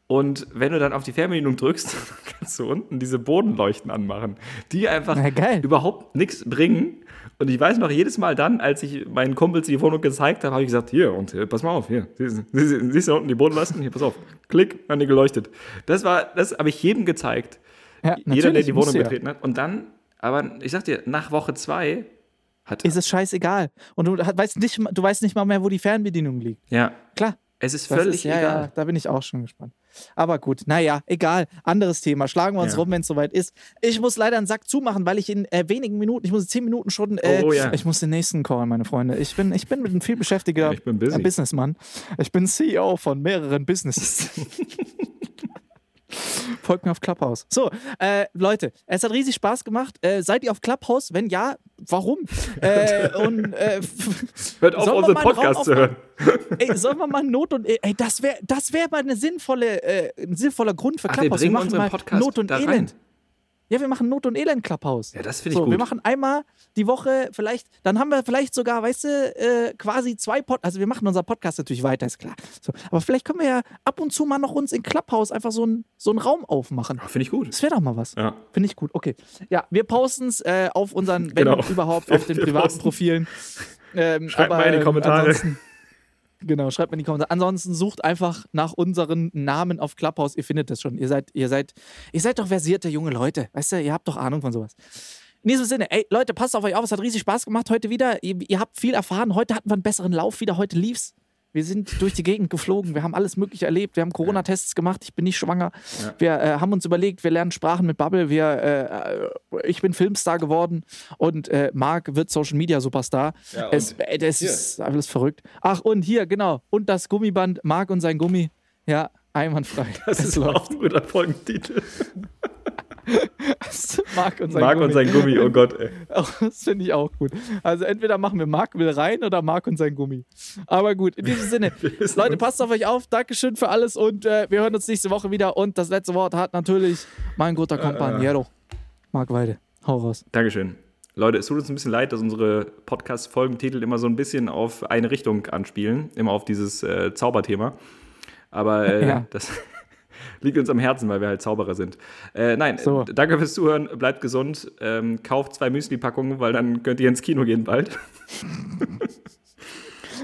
Und wenn du dann auf die Fernbedienung drückst, kannst du unten diese Bodenleuchten anmachen, die einfach überhaupt nichts bringen. Und ich weiß noch, jedes Mal dann, als ich meinen Kumpels die Wohnung gezeigt habe, habe ich gesagt, hier, und hier, pass mal auf, hier, siehst, siehst, du unten die Bodenleisten? Hier, pass auf, klick, an die geleuchtet. Das war, das habe ich jedem gezeigt. Ja, Jeder, der die Wohnung du ja. betreten hat. Und dann, aber ich sag dir, nach Woche zwei hat, Ist es scheißegal. Und du weißt nicht, du weißt nicht mal mehr, wo die Fernbedienung liegt. ja, Klar. Es ist Das völlig ist, ja, egal. ja, da bin ich auch schon gespannt. Aber gut, naja, egal. Anderes Thema. Schlagen wir uns Ja. rum, wenn es soweit ist. Ich muss leider einen Sack zumachen, weil ich in äh, wenigen Minuten, ich muss in zehn Minuten schon, äh, Oh, oh, ja. ich muss den nächsten callen, meine Freunde. Ich bin, ich bin ein viel beschäftiger Ich bin busy. äh, Businessmann. Ich bin CEO von mehreren Businesses. Folgt mir auf Clubhouse. So, äh, Leute, es hat riesig Spaß gemacht. Äh, seid ihr auf Clubhouse? Wenn ja, warum? äh, und äh, Hört auf, wir unseren Podcast zu hören. Ey, sollen wir mal Not und Ey, das wäre das wär mal eine sinnvolle, äh, ein sinnvoller Grund für Ach, wir Clubhouse. bringen machen unseren mal Podcast Not und da rein. Ja, wir machen Not und Elend Clubhouse. Ja, das finde ich so, gut. Wir machen einmal die Woche vielleicht, dann haben wir vielleicht sogar, weißt du, äh, quasi zwei Pod, also wir machen unser Podcast natürlich weiter, ist klar. So, aber vielleicht können wir ja ab und zu mal noch uns in Clubhouse einfach so, ein, so einen Raum aufmachen. Ja, Finde ich gut. Das wäre doch mal was. Ja. Finde ich gut. Okay. Ja, wir posten es äh, auf unseren, wenn Genau. überhaupt, auf den privaten. Profilen. Ähm, Schreibt aber, mal in die ähm, Kommentare. Genau, schreibt mir in die Kommentare. Ansonsten sucht einfach nach unseren Namen auf Clubhouse. Ihr findet das schon. Ihr seid, ihr seid, ihr seid doch versierte junge Leute. Weißt du, ihr habt doch Ahnung von sowas. In diesem Sinne, ey, Leute, passt auf euch auf. Es hat riesig Spaß gemacht heute wieder. Ihr, ihr habt viel erfahren. Heute hatten wir einen besseren Lauf wieder. Heute lief's. Wir sind durch die Gegend geflogen. Wir haben alles Mögliche erlebt. Wir haben Corona-Tests gemacht. Ich bin nicht schwanger. Wir äh, haben uns überlegt, wir lernen Sprachen mit Bubble. Wir, äh, ich bin Filmstar geworden und äh, Marc wird Social Media Superstar. Ja, es, äh, das ist alles verrückt. Ach, und hier, genau. Und das Gummiband, Marc und sein Gummi. Ja, einwandfrei. Das Es ist auch ein guter Folgentitel. Marc und sein Marc Gummi. und sein Gummi, oh Gott, ey. Auch, Das finde ich auch gut. Also entweder machen wir Marc will rein oder Marc und sein Gummi. Aber gut, in diesem Sinne, Leute, passt auf euch auf. Dankeschön für alles und äh, wir hören uns nächste Woche wieder. Und das letzte Wort hat natürlich mein guter Kompagniero. Marc Weide. Hau raus. Dankeschön. Leute, es tut uns ein bisschen leid, dass unsere Podcast-Folgentitel immer so ein bisschen auf eine Richtung anspielen, immer auf dieses äh, Zauberthema. Aber äh, Ja. das liegt uns am Herzen, weil wir halt Zauberer sind. Äh, nein, So. danke fürs Zuhören, bleibt gesund, ähm, kauft zwei Müsli-Packungen, weil dann könnt ihr ins Kino gehen bald.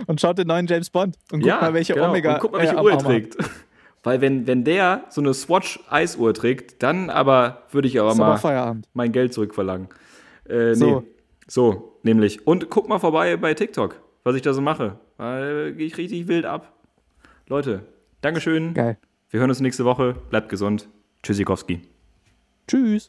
Und schaut den neuen James Bond und guckt mal, welche genau. Omega Und guck mal, welche äh, Uhr er trägt. Weil wenn, wenn der so eine Swatch-Eisuhr trägt, dann aber würde ich aber mal Feierabend. mein Geld zurückverlangen. Äh, So. Nee. So, nämlich. Und guck mal vorbei bei TikTok, was ich da so mache. Weil gehe ich richtig wild ab. Leute, Dankeschön. Geil. Wir hören uns nächste Woche. Bleibt gesund. Tschüssikowski. Tschüss.